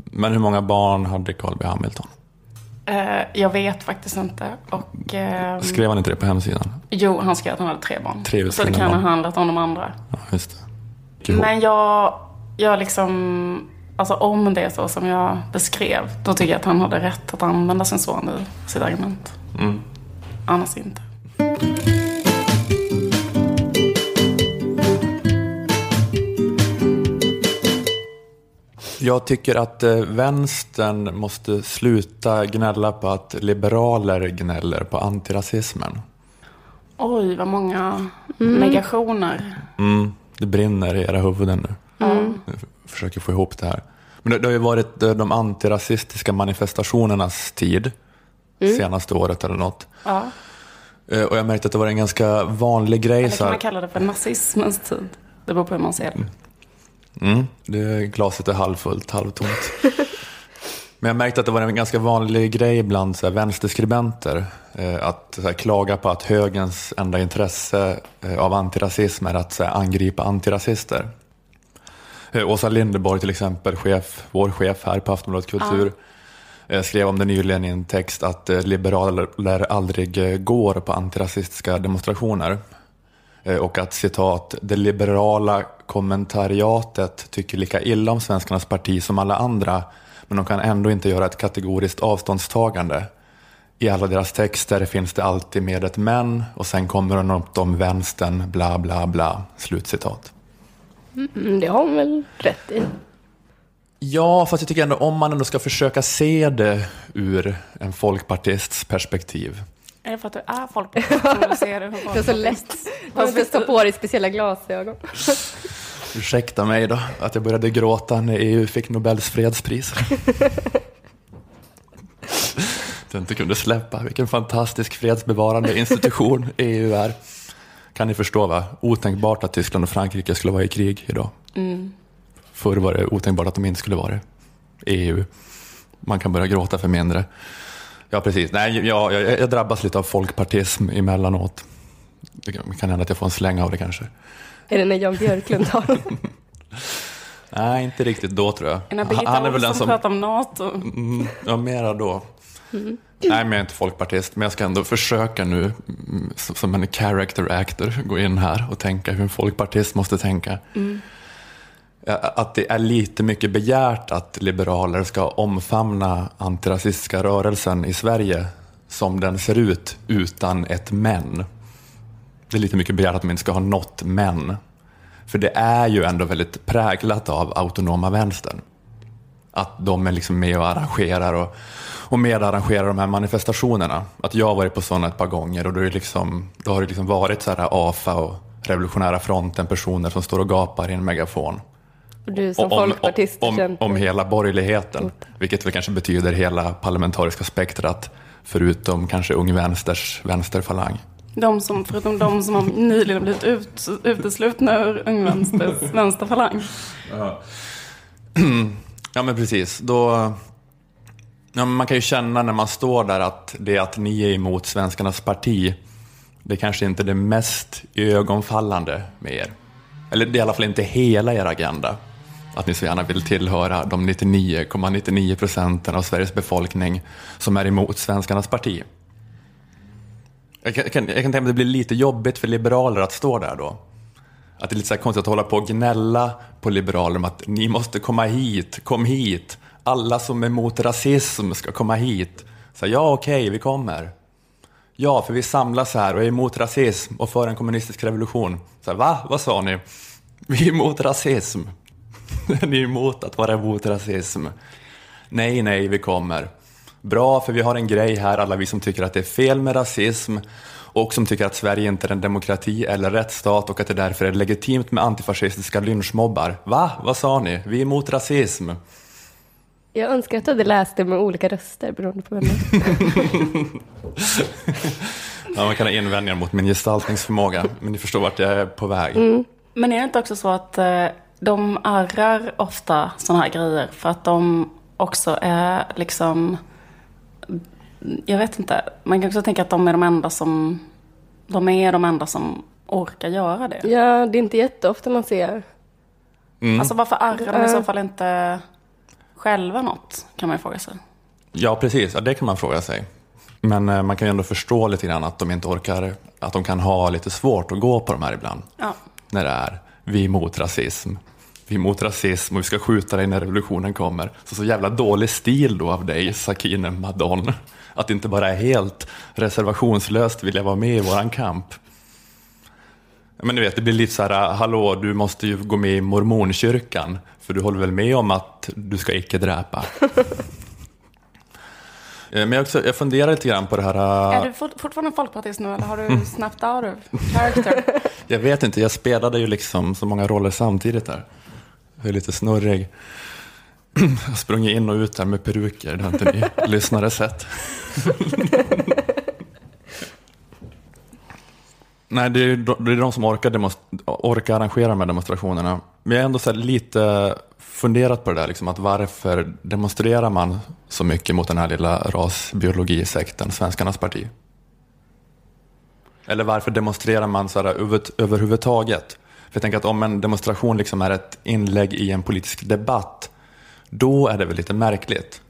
Men hur många barn hade Carl B Hamilton? Eh, jag vet faktiskt inte. Och, eh, Skrev han inte det på hemsidan? Jo, han skrev att han hade tre barn. Tre så det kan ha handlat om de andra. Ja, just det. Men jag, jag liksom, alltså om det är så som jag beskrev, då tycker jag att han hade rätt att använda sin son i sitt argument. Mm. Annars inte. Jag tycker att eh, vänstern måste sluta gnälla på att liberaler gnäller på antirasismen. Oj, vad många negationer. Mm, det brinner i era huvuden nu. Mm. Jag försöker få ihop det här. Men det, det har ju varit eh, de antirasistiska manifestationernas tid. Mm. Senaste året eller något. Ja. Eh, Och jag märkte att det var en ganska vanlig grej. Eller Så kan här, man kalla det för nazismens tid? Det beror på hur man ser det. Mm, det glaset är halvfullt, halvtomt. Men jag märkte att det var en ganska vanlig grej bland så här, vänsterskribenter eh, att här, klaga på att högens enda intresse eh, av antirasism är att så här, angripa antirasister. Eh, Åsa Linderborg till exempel, chef, vår chef här på Aftonbladet Kultur, eh, skrev om det nyligen i en text att eh, liberaler aldrig eh, går på antirasistiska demonstrationer. Eh, Och att citat, det liberala kommentariatet tycker lika illa om svenskarnas parti som alla andra, men de kan ändå inte göra ett kategoriskt avståndstagande. I alla deras texter finns det alltid med ett men och sen kommer de upp om vänstern, bla bla bla. Slutcitat. Mm, det har hon väl rätt i. Ja, fast jag tycker ändå om man ändå ska försöka se det ur en folkpartists perspektiv. Är för att du är folkpartist som du ser det hur Det är så lätt. Du måste ta på dig speciella glasögon. Ursäkta mig då, att jag började gråta när EU fick Nobels fredspris. Jag inte kunde släppa vilken fantastisk fredsbevarande institution EU är. Kan ni förstå va? Otänkbart att Tyskland och Frankrike skulle vara i krig idag. Mm. Förr var det otänkbart att de inte skulle vara det. EU. Man kan börja gråta för mindre. Ja, precis. Nej, jag, jag, jag drabbas lite av folkpartism emellanåt. Det kan kan hända att jag får en släng av det kanske. Är det när Jan Björklund har Nej, inte riktigt då tror jag. När Birgitta Olsson pratar om NATO. Mm, ja, mera då. Mm. Nej, men jag är inte folkpartist, men jag ska ändå försöka nu mm, som som en character actor gå in här och tänka hur en folkpartist måste tänka. Mm. Eh, att det är lite mycket begärt att liberaler ska omfamna antirasistiska rörelsen i Sverige som den ser ut utan ett men. Det är lite mycket begärt att de inte ska ha något men. För det är ju ändå väldigt präglat av autonoma vänstern. Att de är liksom med och arrangerar och, och medarrangerar de här manifestationerna. Att jag har varit på sådana ett par gånger och då, är det liksom, då har det liksom varit så här AFA och Revolutionära fronten, personer som står och gapar i en megafon. Och du som om, folkpartist om, om, om hela borgerligheten, vilket väl kanske betyder hela parlamentariska spektrat, förutom kanske Ung Vänsters vänsterfalang. De som, förutom de som har nyligen blivit ut, uteslutna ur Ung Vänsters vänsterfalang. Ja men precis, då... Ja, men man kan ju känna när man står där att det att ni är emot svenskarnas parti, det är kanske inte det mest ögonfallande med er. Eller det är i alla fall inte hela er agenda. Att ni så gärna vill tillhöra de 99,99 procenten av Sveriges befolkning som är emot svenskarnas parti. Jag kan, jag kan, tänka mig att det blir lite jobbigt för liberaler att stå där då. Att det är lite så här konstigt att hålla på och gnälla på liberaler om att ni måste komma hit, kom hit. Alla som är emot rasism ska komma hit. Så här, ja, okej, vi kommer. Ja, för vi samlas här och är emot rasism och för en kommunistisk revolution. Så här, va? Vad sa ni? Vi är emot rasism ni är emot att vara emot rasism. Nej, nej, vi kommer. Bra, för vi har en grej här, alla vi som tycker att det är fel med rasism och som tycker att Sverige inte är en demokrati eller rättsstat och att det därför är legitimt med antifascistiska lynchmobbar. Va? Vad sa ni? Vi är emot rasism. Jag önskar att du hade läst det med olika röster beroende på vem. Ja, man kan ha invändningar mot min gestaltningsförmåga, men ni förstår vart jag är på väg. Mm. Men är det inte också så att eh, de arrar ofta sådana här grejer för att de också är liksom, jag vet inte, man kan också tänka att de är de enda som, de är de enda som orkar göra det. Ja, det är inte jätteofta man ser. Mm. Alltså varför arrar de i så fall inte själva något, kan man ju fråga sig. Ja, precis. Ja, det kan man fråga sig. Men eh, man kan ju ändå förstå lite grann att de inte orkar, att de kan ha lite svårt att gå på de här ibland. Ja. När det är vi är emot rasism. Vi är emot rasism och vi ska skjuta dig när revolutionen kommer. Så så jävla dålig stil då av dig, Sakine Madon. Att inte bara helt reservationslöst vilja vara med i våran kamp. Men du vet, det blir lite så här, hallå, du måste ju gå med i mormonkyrkan. För du håller väl med om att du ska icke dräpa? Eh, Men jag, också, jag funderar lite grann på det här. Är du fort, fortfarande folkpartist nu eller har du snappt out of character? Jag vet inte, jag spelade ju liksom så många roller samtidigt där. Jag är lite snurrig. Jag sprungit in och ut där med peruker, det har inte ni lyssnare sett. Nej, det är, de- det är de som orkar, demonst- orkar arrangera de här demonstrationerna. Men jag har ändå så här lite funderat på det där, liksom, att varför demonstrerar man så mycket mot den här lilla rasbiologisekten, Svenskarnas parti? Eller varför demonstrerar man så här över, överhuvudtaget? För jag tänker att om en demonstration liksom är ett inlägg i en politisk debatt, då är det väl lite märkligt.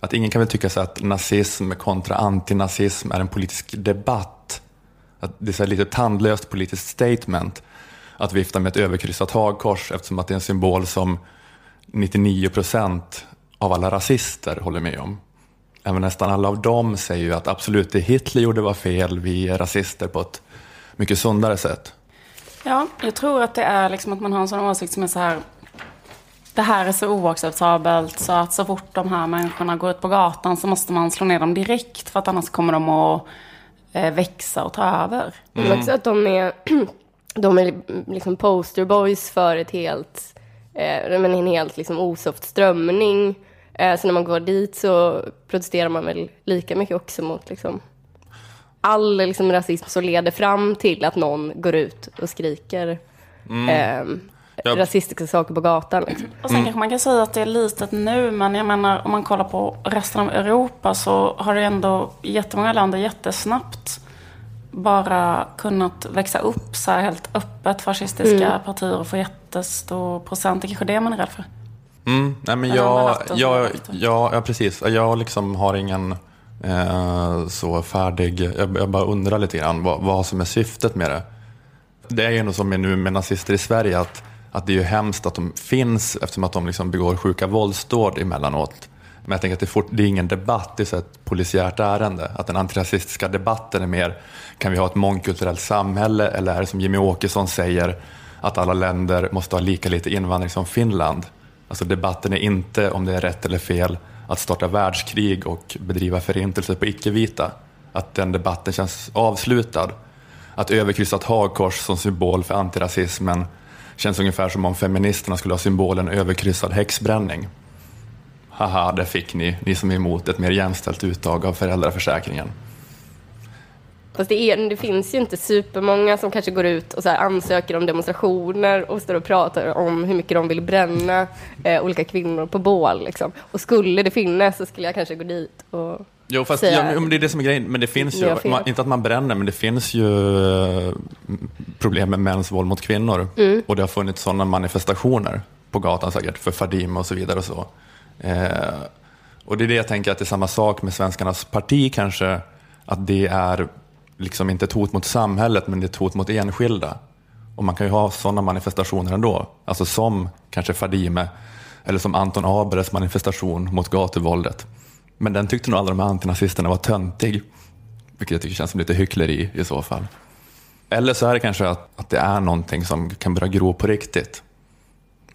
Att ingen kan väl tycka så att nazism kontra antinazism är en politisk debatt. Att det är så här lite tandlöst politiskt statement att vifta med ett överkryssat hagkors eftersom att det är en symbol som 99 procent av alla rasister håller med om. Även nästan alla av dem säger ju att absolut, det Hitler gjorde var fel, vi är rasister på ett mycket sundare sätt. Ja, jag tror att det är liksom att man har en sån åsikt som är så här. Det här är så oacceptabelt så att så fort de här människorna går ut på gatan så måste man slå ner dem direkt för att annars kommer de att växa och ta över. Men mm. också att de är, de är liksom posterboys för ett helt, eh, men en helt liksom osoft strömning. Eh, så när man går dit så protesterar man väl lika mycket också mot liksom all liksom, rasism som leder fram till att någon går ut och skriker mm. Ja. rasistiska saker på gatan. Liksom. Och sen mm. kanske man kan säga att det är litet nu, men jag menar om man kollar på resten av Europa så har det ändå jättemånga länder jättesnabbt bara kunnat växa upp så här helt öppet fascistiska mm. partier och få jättestor procent. Det är kanske det man är rädd för. Mm, nej men jag, jag, jag, ja, precis. Jag liksom har ingen eh, så färdig, jag, jag, bara undrar lite grann vad, vad som är syftet med det. Det är ju nog som med nu med nazister i Sverige att, att det är ju hemskt att de finns eftersom att de liksom begår sjuka våldsdåd emellanåt. Men jag tänker att det är, fort, det är ingen debatt, det är så ett polisiärt ärende. Att den antirasistiska debatten är mer, kan vi ha ett mångkulturellt samhälle eller är det som Jimmy Åkesson säger, att alla länder måste ha lika lite invandring som Finland? Alltså debatten är inte om det är rätt eller fel att starta världskrig och bedriva förintelse på icke-vita. Att den debatten känns avslutad. Att överkryssat hagkors som symbol för antirasismen känns ungefär som om feministerna skulle ha symbolen överkryssad häxbränning. Haha, där fick ni, ni som är emot ett mer jämställt uttag av föräldraförsäkringen. Fast det, är, det finns ju inte supermånga som kanske går ut och så ansöker om demonstrationer och står och pratar om hur mycket de vill bränna eh, olika kvinnor på bål. Liksom. Och skulle det finnas så skulle jag kanske gå dit och Jo, fast ja, det är det som är grejen. Men det finns ju, man, inte att man bränner, men det finns ju eh, problem med mäns våld mot kvinnor. Mm. Och det har funnits sådana manifestationer på gatan säkert, för Fadime och så vidare. Och, så. Eh, och det är det jag tänker att det är samma sak med Svenskarnas parti kanske, att det är liksom inte ett hot mot samhället, men det är ett hot mot enskilda. Och man kan ju ha sådana manifestationer ändå, alltså som kanske Fadime, eller som Anton Aberes manifestation mot gatuvåldet. Men den tyckte nog alla de här antinazisterna var töntig, vilket jag tycker känns som lite hyckleri i så fall. Eller så är det kanske att, att det är någonting som kan börja gro på riktigt.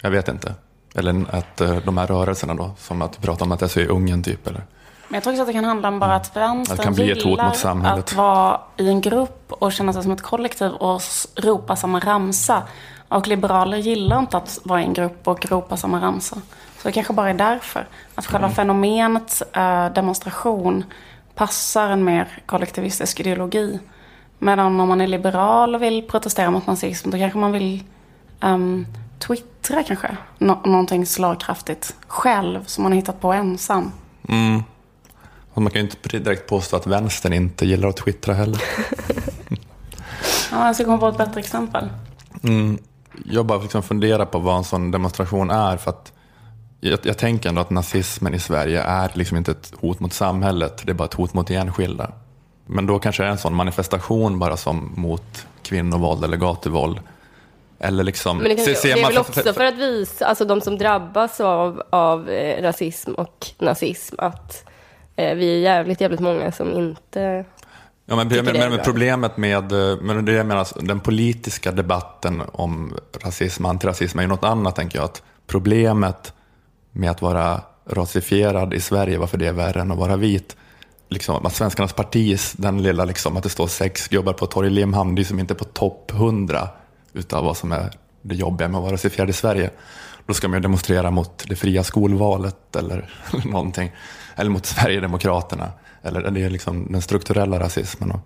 Jag vet inte. Eller att eh, de här rörelserna då, som att prata om att det är så i Ungern typ. Eller men jag tror också att det kan handla om bara att vänstern kan bli ett hot mot samhället. att vara i en grupp och känna sig som ett kollektiv och ropa samma ramsa. Och liberaler gillar inte att vara i en grupp och ropa samma ramsa. Så det kanske bara är därför. Att själva mm. fenomenet äh, demonstration passar en mer kollektivistisk ideologi. Medan om man är liberal och vill protestera mot nazism då kanske man vill um, twittra kanske. Nå någonting slagkraftigt själv som man har hittat på ensam. Mm. Och man kan ju inte direkt påstå att vänstern inte gillar att twittra heller. ja, jag ska komma på ett bättre exempel. Mm, jag bara liksom funderar på vad en sån demonstration är. För att jag, jag, tänker ändå att nazismen i Sverige är liksom inte ett hot mot samhället, det är bara ett hot mot enskilda. Men då kanske det är en sån manifestation bara som mot kvinnovåld eller gatuvåld. Eller liksom, Men det, kan, det är väl också för att visa, alltså de som drabbas av, av eh, rasism och nazism, att Eh, vi är jävligt, jävligt många som inte Ja, men, men, men problemet med eh, men det jag menar, den politiska debatten om rasism och antirasism är ju något annat, tänker jag. Att problemet med att vara rasifierad i Sverige, varför det är värre än att vara vit, liksom, att Svenskarnas parti, den lilla, liksom, att det står sex gubbar på torg i Limhamn, det är som inte på topp hundra utav vad som är det jobbiga med att vara rasifierad i Sverige. Då ska man ju demonstrera mot det fria skolvalet eller, eller någonting eller mot Sverigedemokraterna. Eller det är liksom den strukturella rasismen och,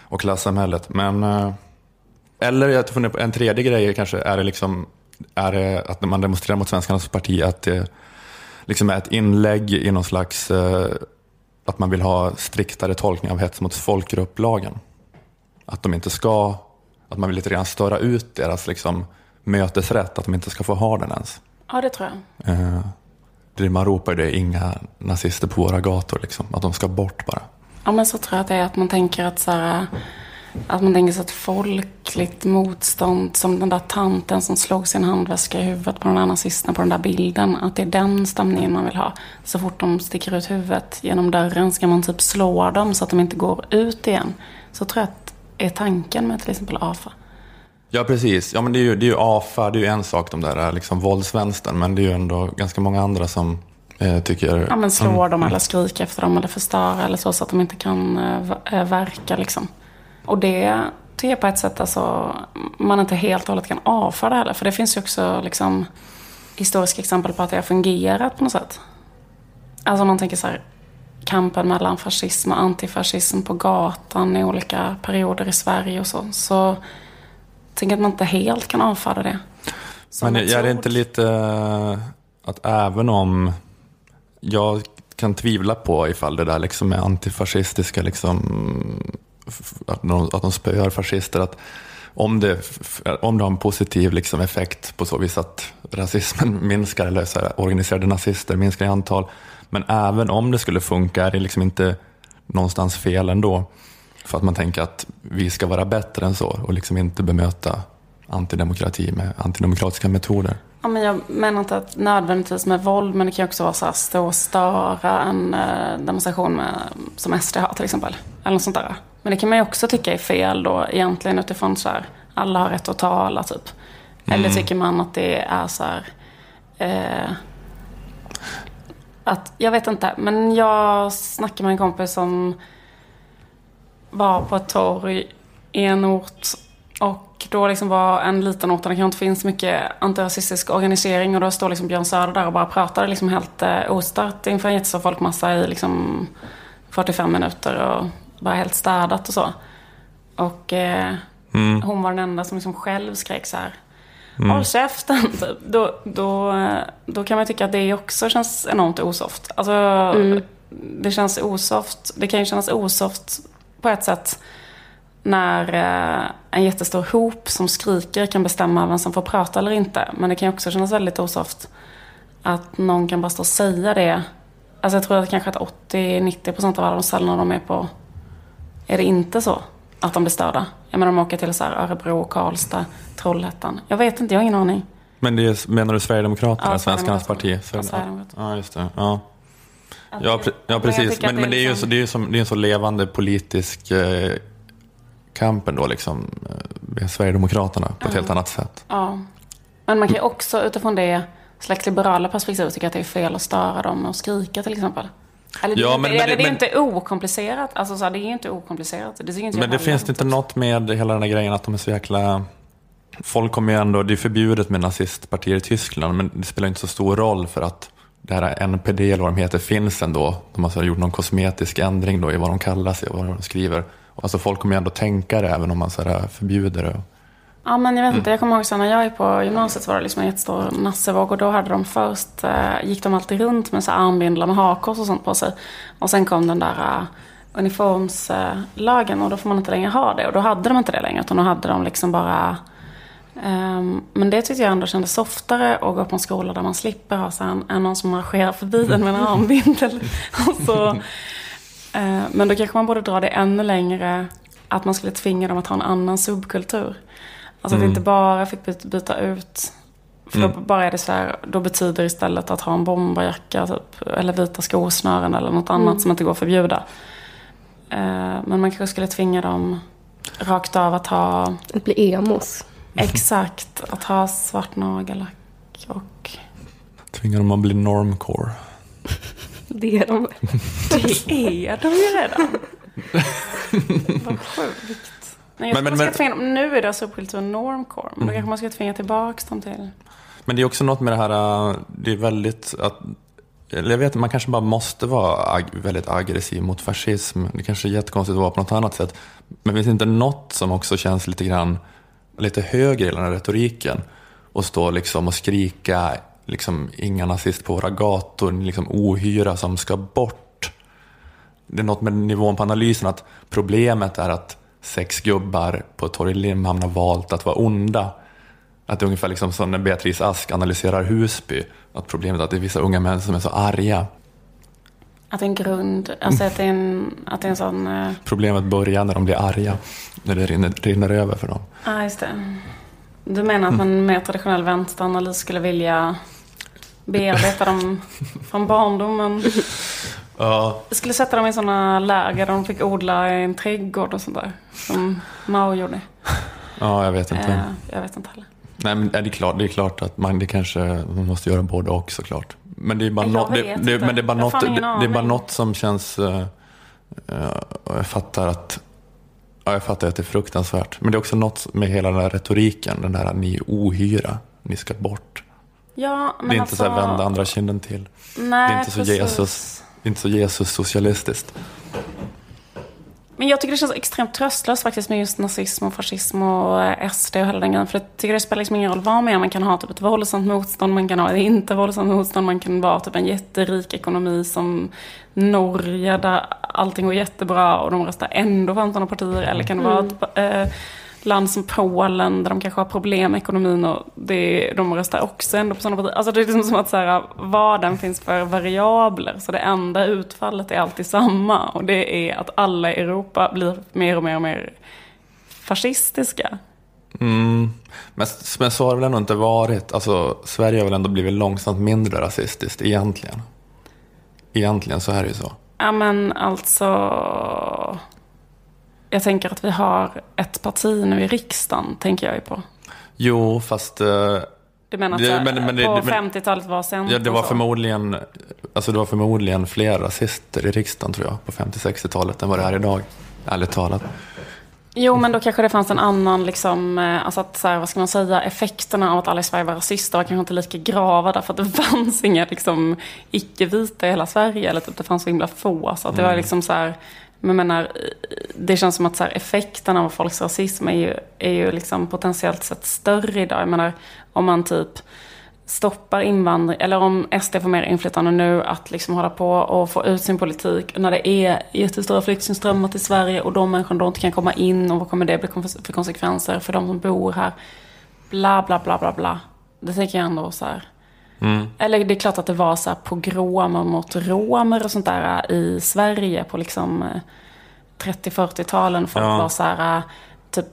och klassamhället. Men, eh, eller jag funderar på en tredje grej kanske, är det, liksom, är det att när man demonstrerar mot Svenskarnas parti att det liksom är ett inlägg i någon slags, eh, att man vill ha striktare tolkning av hets mot folkgrupplagen. Att de inte ska, att man vill lite grann störa ut deras liksom, mötesrätt, att de inte ska få ha den ens. Ja, det tror jag. Eh, det man ropar det är inga nazister på våra gator, liksom. att de ska bort bara. Ja, men så tror jag att det är att man tänker att så här, Att man tänker sig ett folkligt motstånd som den där tanten som slog sin handväska i huvudet på den där nazisten på den där bilden. Att det är den stämningen man vill ha. Så fort de sticker ut huvudet genom dörren ska man typ slå dem så att de inte går ut igen. Så tror jag att är tanken med till exempel AFA. Ja, precis. Ja, men det är ju, det är ju AFA, det är ju en sak, de där liksom, våldsvänstern, men det är ju ändå ganska många andra som eh, tycker... Ja, men slår mm, dem eller skriker efter dem eller förstöra eller så, så att de inte kan eh, eh, verka liksom. Och det tycker jag på ett sätt alltså, man inte helt och hållet kan avfärda heller. För det finns ju också liksom historiska exempel på att det har fungerat på något sätt. Alltså om man tänker så här, kampen mellan fascism och antifascism på gatan i olika perioder i Sverige och så. Så tänker jag att man inte helt kan avfärda det. Som Men är det inte lite eh, att även om jag kan tvivla på ifall det där liksom är antifascistiska, liksom, att, de, att de spöar fascister, att om det, om det har en positiv liksom, effekt på så vis att rasismen minskar, eller så här, organiserade nazister minskar i antal, men även om det skulle funka är det liksom inte någonstans fel ändå. För att man tänker att vi ska vara bättre än så och liksom inte bemöta antidemokrati med antidemokratiska metoder. Ja, men jag menar inte att nödvändigtvis med våld, men det kan ju också vara så här stå och störa en eh, demonstration med, som SD har till exempel. Eller något sånt där. Men det kan man ju också tycka är fel då egentligen utifrån så här, alla har rätt att tala typ. Eller Mm. tycker man att det är så här, eh, att, jag vet inte, men jag snackade med en kompis som var på ett torg i en ort och då liksom var en liten ort där det kanske inte finns mycket antirasistisk organisering och då står liksom Björn Söder där och bara pratar liksom helt eh, ostört inför en jättestor folkmassa i liksom 45 minuter och bara helt städat och så. Och eh, Mm. hon var den enda som liksom själv skrek så här. Mm. Håll käften! Typ. Då, då, då kan man tycka att det också känns enormt osoft. Alltså, Mm. det känns osoft. Det kan ju kännas osoft på ett sätt när eh, en jättestor hop som skriker kan bestämma vem som får prata eller inte. Men det kan ju också kännas väldigt osoft att någon kan bara stå och säga det. Alltså jag tror att kanske att 80-90% av alla de ställena de är på är det inte så att de blir störda. Jag menar de åker till så Örebro, Karlstad, Trollhättan. Jag vet inte, jag har ingen aning. Men det är, menar du Sverigedemokraterna, Ja, Svenskarnas parti? Ja, Sverigedemokraterna. Ja, just det. Ja, ja, pre- ja precis. Men, det men det är ju liksom- så, det är ju som, det är en så levande politisk eh, kamp ändå, liksom, eh, med Sverigedemokraterna på ett Ja. helt annat sätt. Ja. Men man kan ju också utifrån det slags liberala perspektiv tycka att det är fel att störa dem och skrika till exempel. Eller det, Ja, men- men eller det- det är men- inte okomplicerat. Alltså så här, det är inte okomplicerat. Det inte Men det finns inte något med hela den här grejen att de är så jäkla... Folk kommer ju ändå, det är förbjudet med nazistpartier i Tyskland, men det spelar inte så stor roll för att det här NPD eller vad de heter finns ändå. De har så här gjort någon kosmetisk ändring då i vad de kallar sig och vad de skriver. Alltså folk kommer ju ändå tänka det även om man så här förbjuder det. Ja, men jag vet inte. Jag kommer ihåg så när jag gick på gymnasiet så var det liksom en jättestor nassevåg och då hade de först, eh, gick de alltid runt med så armbindlar med hakkors och sånt på sig. Och sen kom den där uh, uniformslagen och då får man inte längre ha det. Och då hade de inte det längre utan då hade de liksom bara ehm, men det tyckte jag ändå kändes softare att gå på en skola där man slipper ha så en någon som marscherar förbi en med en armbindel. så, eh, men då kanske man borde dra det ännu längre. Att man skulle tvinga dem att ha en annan subkultur. Alltså att Mm. inte bara fick byta, ut. För då Mm. bara är det så här, då betyder istället att ha en bomberjacka typ, eller vita skosnören eller något annat Mm. som inte går att förbjuda. Eh, men man kanske skulle tvinga dem rakt av att ha... Att bli emos. Exakt, att ha svart nagellack och... Tvingar dem att bli normcore. Det är de. Det är de ju redan. Vad sjukt. Men- men, men- tvinga nu är det subkultur normcore. Men då kanske man ska tvinga tillbaka dem till... Men det är också något med det här, äh, det är väldigt att jag vet man kanske bara måste vara ag- väldigt aggressiv mot fascism. Det kanske är jättekonstigt att vara på något annat sätt. Men finns det inte något som också känns lite grann lite högre i den här retoriken? Och stå liksom och skrika liksom inga nazist på våra gator, liksom ohyra som ska bort. Det är något med nivån på analysen att problemet är att sex gubbar på Torg Limhamn har valt att vara onda. Att det är ungefär liksom som när Beatrice Ask analyserar Husby. Att problemet är att det är vissa unga män som är så arga. Att det är en grund, alltså att det är en, att det är en sån... eh, Problemet börjar när de blir arga. När det rinner, rinner över för dem. Ja, just det. Du menar att man med traditionell vänsteranalys skulle vilja bearbeta dem från barndomen? Ja. Jag skulle sätta dem i sådana läger där de fick odla i en trädgård och sånt där. Som Mao gjorde. Ja, jag vet inte. Eh, jag vet inte heller. Nej, men det är klart, det är klart att man, det kanske, man måste göra både och såklart. Men det är bara, något, det, det, men det är bara något, det, är bara något som känns... eh, eh, jag fattar att... Ja, jag fattar att det är fruktansvärt. Men det är också något med hela den här retoriken, den där ni är ohyra, ni ska bort. Ja, men det är inte alltså, så här vända andra kinden till. Nej, det är inte så precis. Jesus, inte så Jesus socialistiskt. Men jag tycker det känns extremt tröstlöst faktiskt med just nazism och fascism och eh, SD och hela den grejen. För jag tycker det spelar liksom ingen roll vad man är. Man kan ha typ ett våldsamt motstånd, man kan ha ett inte våldsamt motstånd, man kan vara typ en jätterik ekonomi som Norge där allting går jättebra och de röstar ändå på andra partier. Eller kan det vara ett eh, land som Polen där de kanske har problem med ekonomin och det, de röstar också ändå på sådana partier. Alltså det är liksom som att så här, vad den finns för variabler. Så det enda utfallet är alltid samma och det är att alla i Europa blir mer och mer och mer fascistiska. Mm. Men, men så har det väl ändå inte varit. Alltså, Sverige har väl ändå blivit långsamt mindre rasistiskt egentligen. Egentligen så är det ju så. Ja men alltså... Jag tänker att vi har ett parti nu i riksdagen, tänker jag ju på. Jo, fast... eh, Du menar att Det- men- men på men- 50-talet var Centern Ja, det var så? förmodligen, alltså det var förmodligen fler rasister i riksdagen tror jag på 50-60-talet än vad det är idag. Ärligt talat. Jo, men då kanske det fanns en annan, liksom, eh, alltså att, så här, vad ska man säga, effekterna av att alla i Sverige var rasister var kanske inte lika grava därför att det fanns inga liksom, icke-vita i hela Sverige. Eller typ, det fanns så himla få. Så att det var Mm. liksom så här, men menar, det känns som att så här, effekterna av folks rasism är ju, är ju liksom potentiellt sett större idag. Jag menar, om man typ stoppar invandring, eller om SD får mer inflytande nu att liksom hålla på och få ut sin politik när det är jättestora flyktingströmmar till Sverige och de människorna då inte kan komma in och vad kommer det bli för konsekvenser för de som bor här? Bla, bla, bla, bla, bla. Det tänker jag ändå så här. Mm. Eller det är klart att det var så här pogromer mot romer och sånt där i Sverige på liksom eh, 30-40-talen. Folk Ja. var så här, eh, typ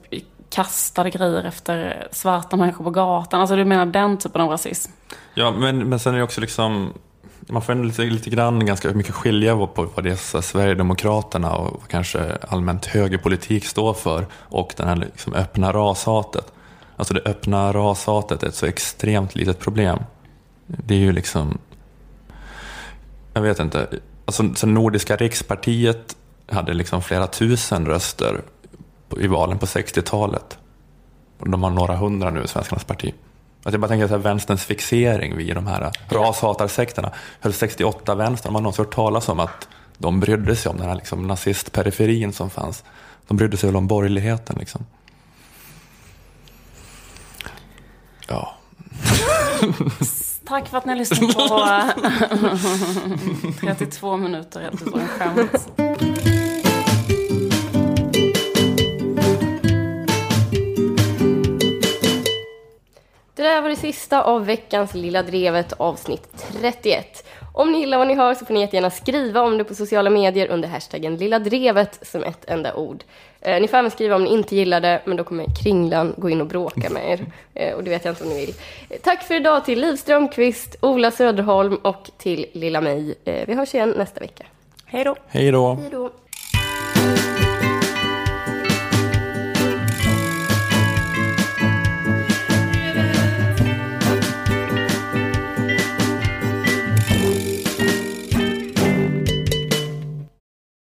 kastade grejer efter svarta människor på gatan. Alltså du menar den typen av rasism? Ja, men, men sen är det också liksom, man får ändå lite, lite grann ganska mycket skilja på vad det är så Sverigedemokraterna och vad kanske allmänt högerpolitik står för och den här liksom öppna rashatet. Alltså det öppna rashatet är ett så extremt litet problem. Det är ju liksom, jag vet inte, alltså så Nordiska rikspartiet hade liksom flera tusen röster i valen på 60-talet. Och de har några hundra nu, Svenskarnas parti. Att jag bara tänker att vänsterns fixering vid de här rashatarsekterna. Höll 68 vänster, har man någonsin hört talas om att de brydde sig om den här liksom nazistperiferin som fanns. De brydde sig väl om borgerligheten liksom. Ja. Tack för att ni har lyssnat på eh, 32 minuter helt utan skämt. Det där var det sista av veckans Lilla Drevet avsnitt 31. Om ni gillar vad ni hör så får ni jättegärna skriva om det på sociala medier under hashtaggen Lilla Drevet som ett enda ord. Eh, ni får även skriva om ni inte gillar det, men då kommer Kringlan gå in och bråka med er. Eh, och det vet jag inte om ni vill. Eh, tack för idag till Liv Strömqvist, Ola Söderholm och till Lilla mig. Eh, vi hörs igen nästa vecka. Hej då! Hej då. Hej då.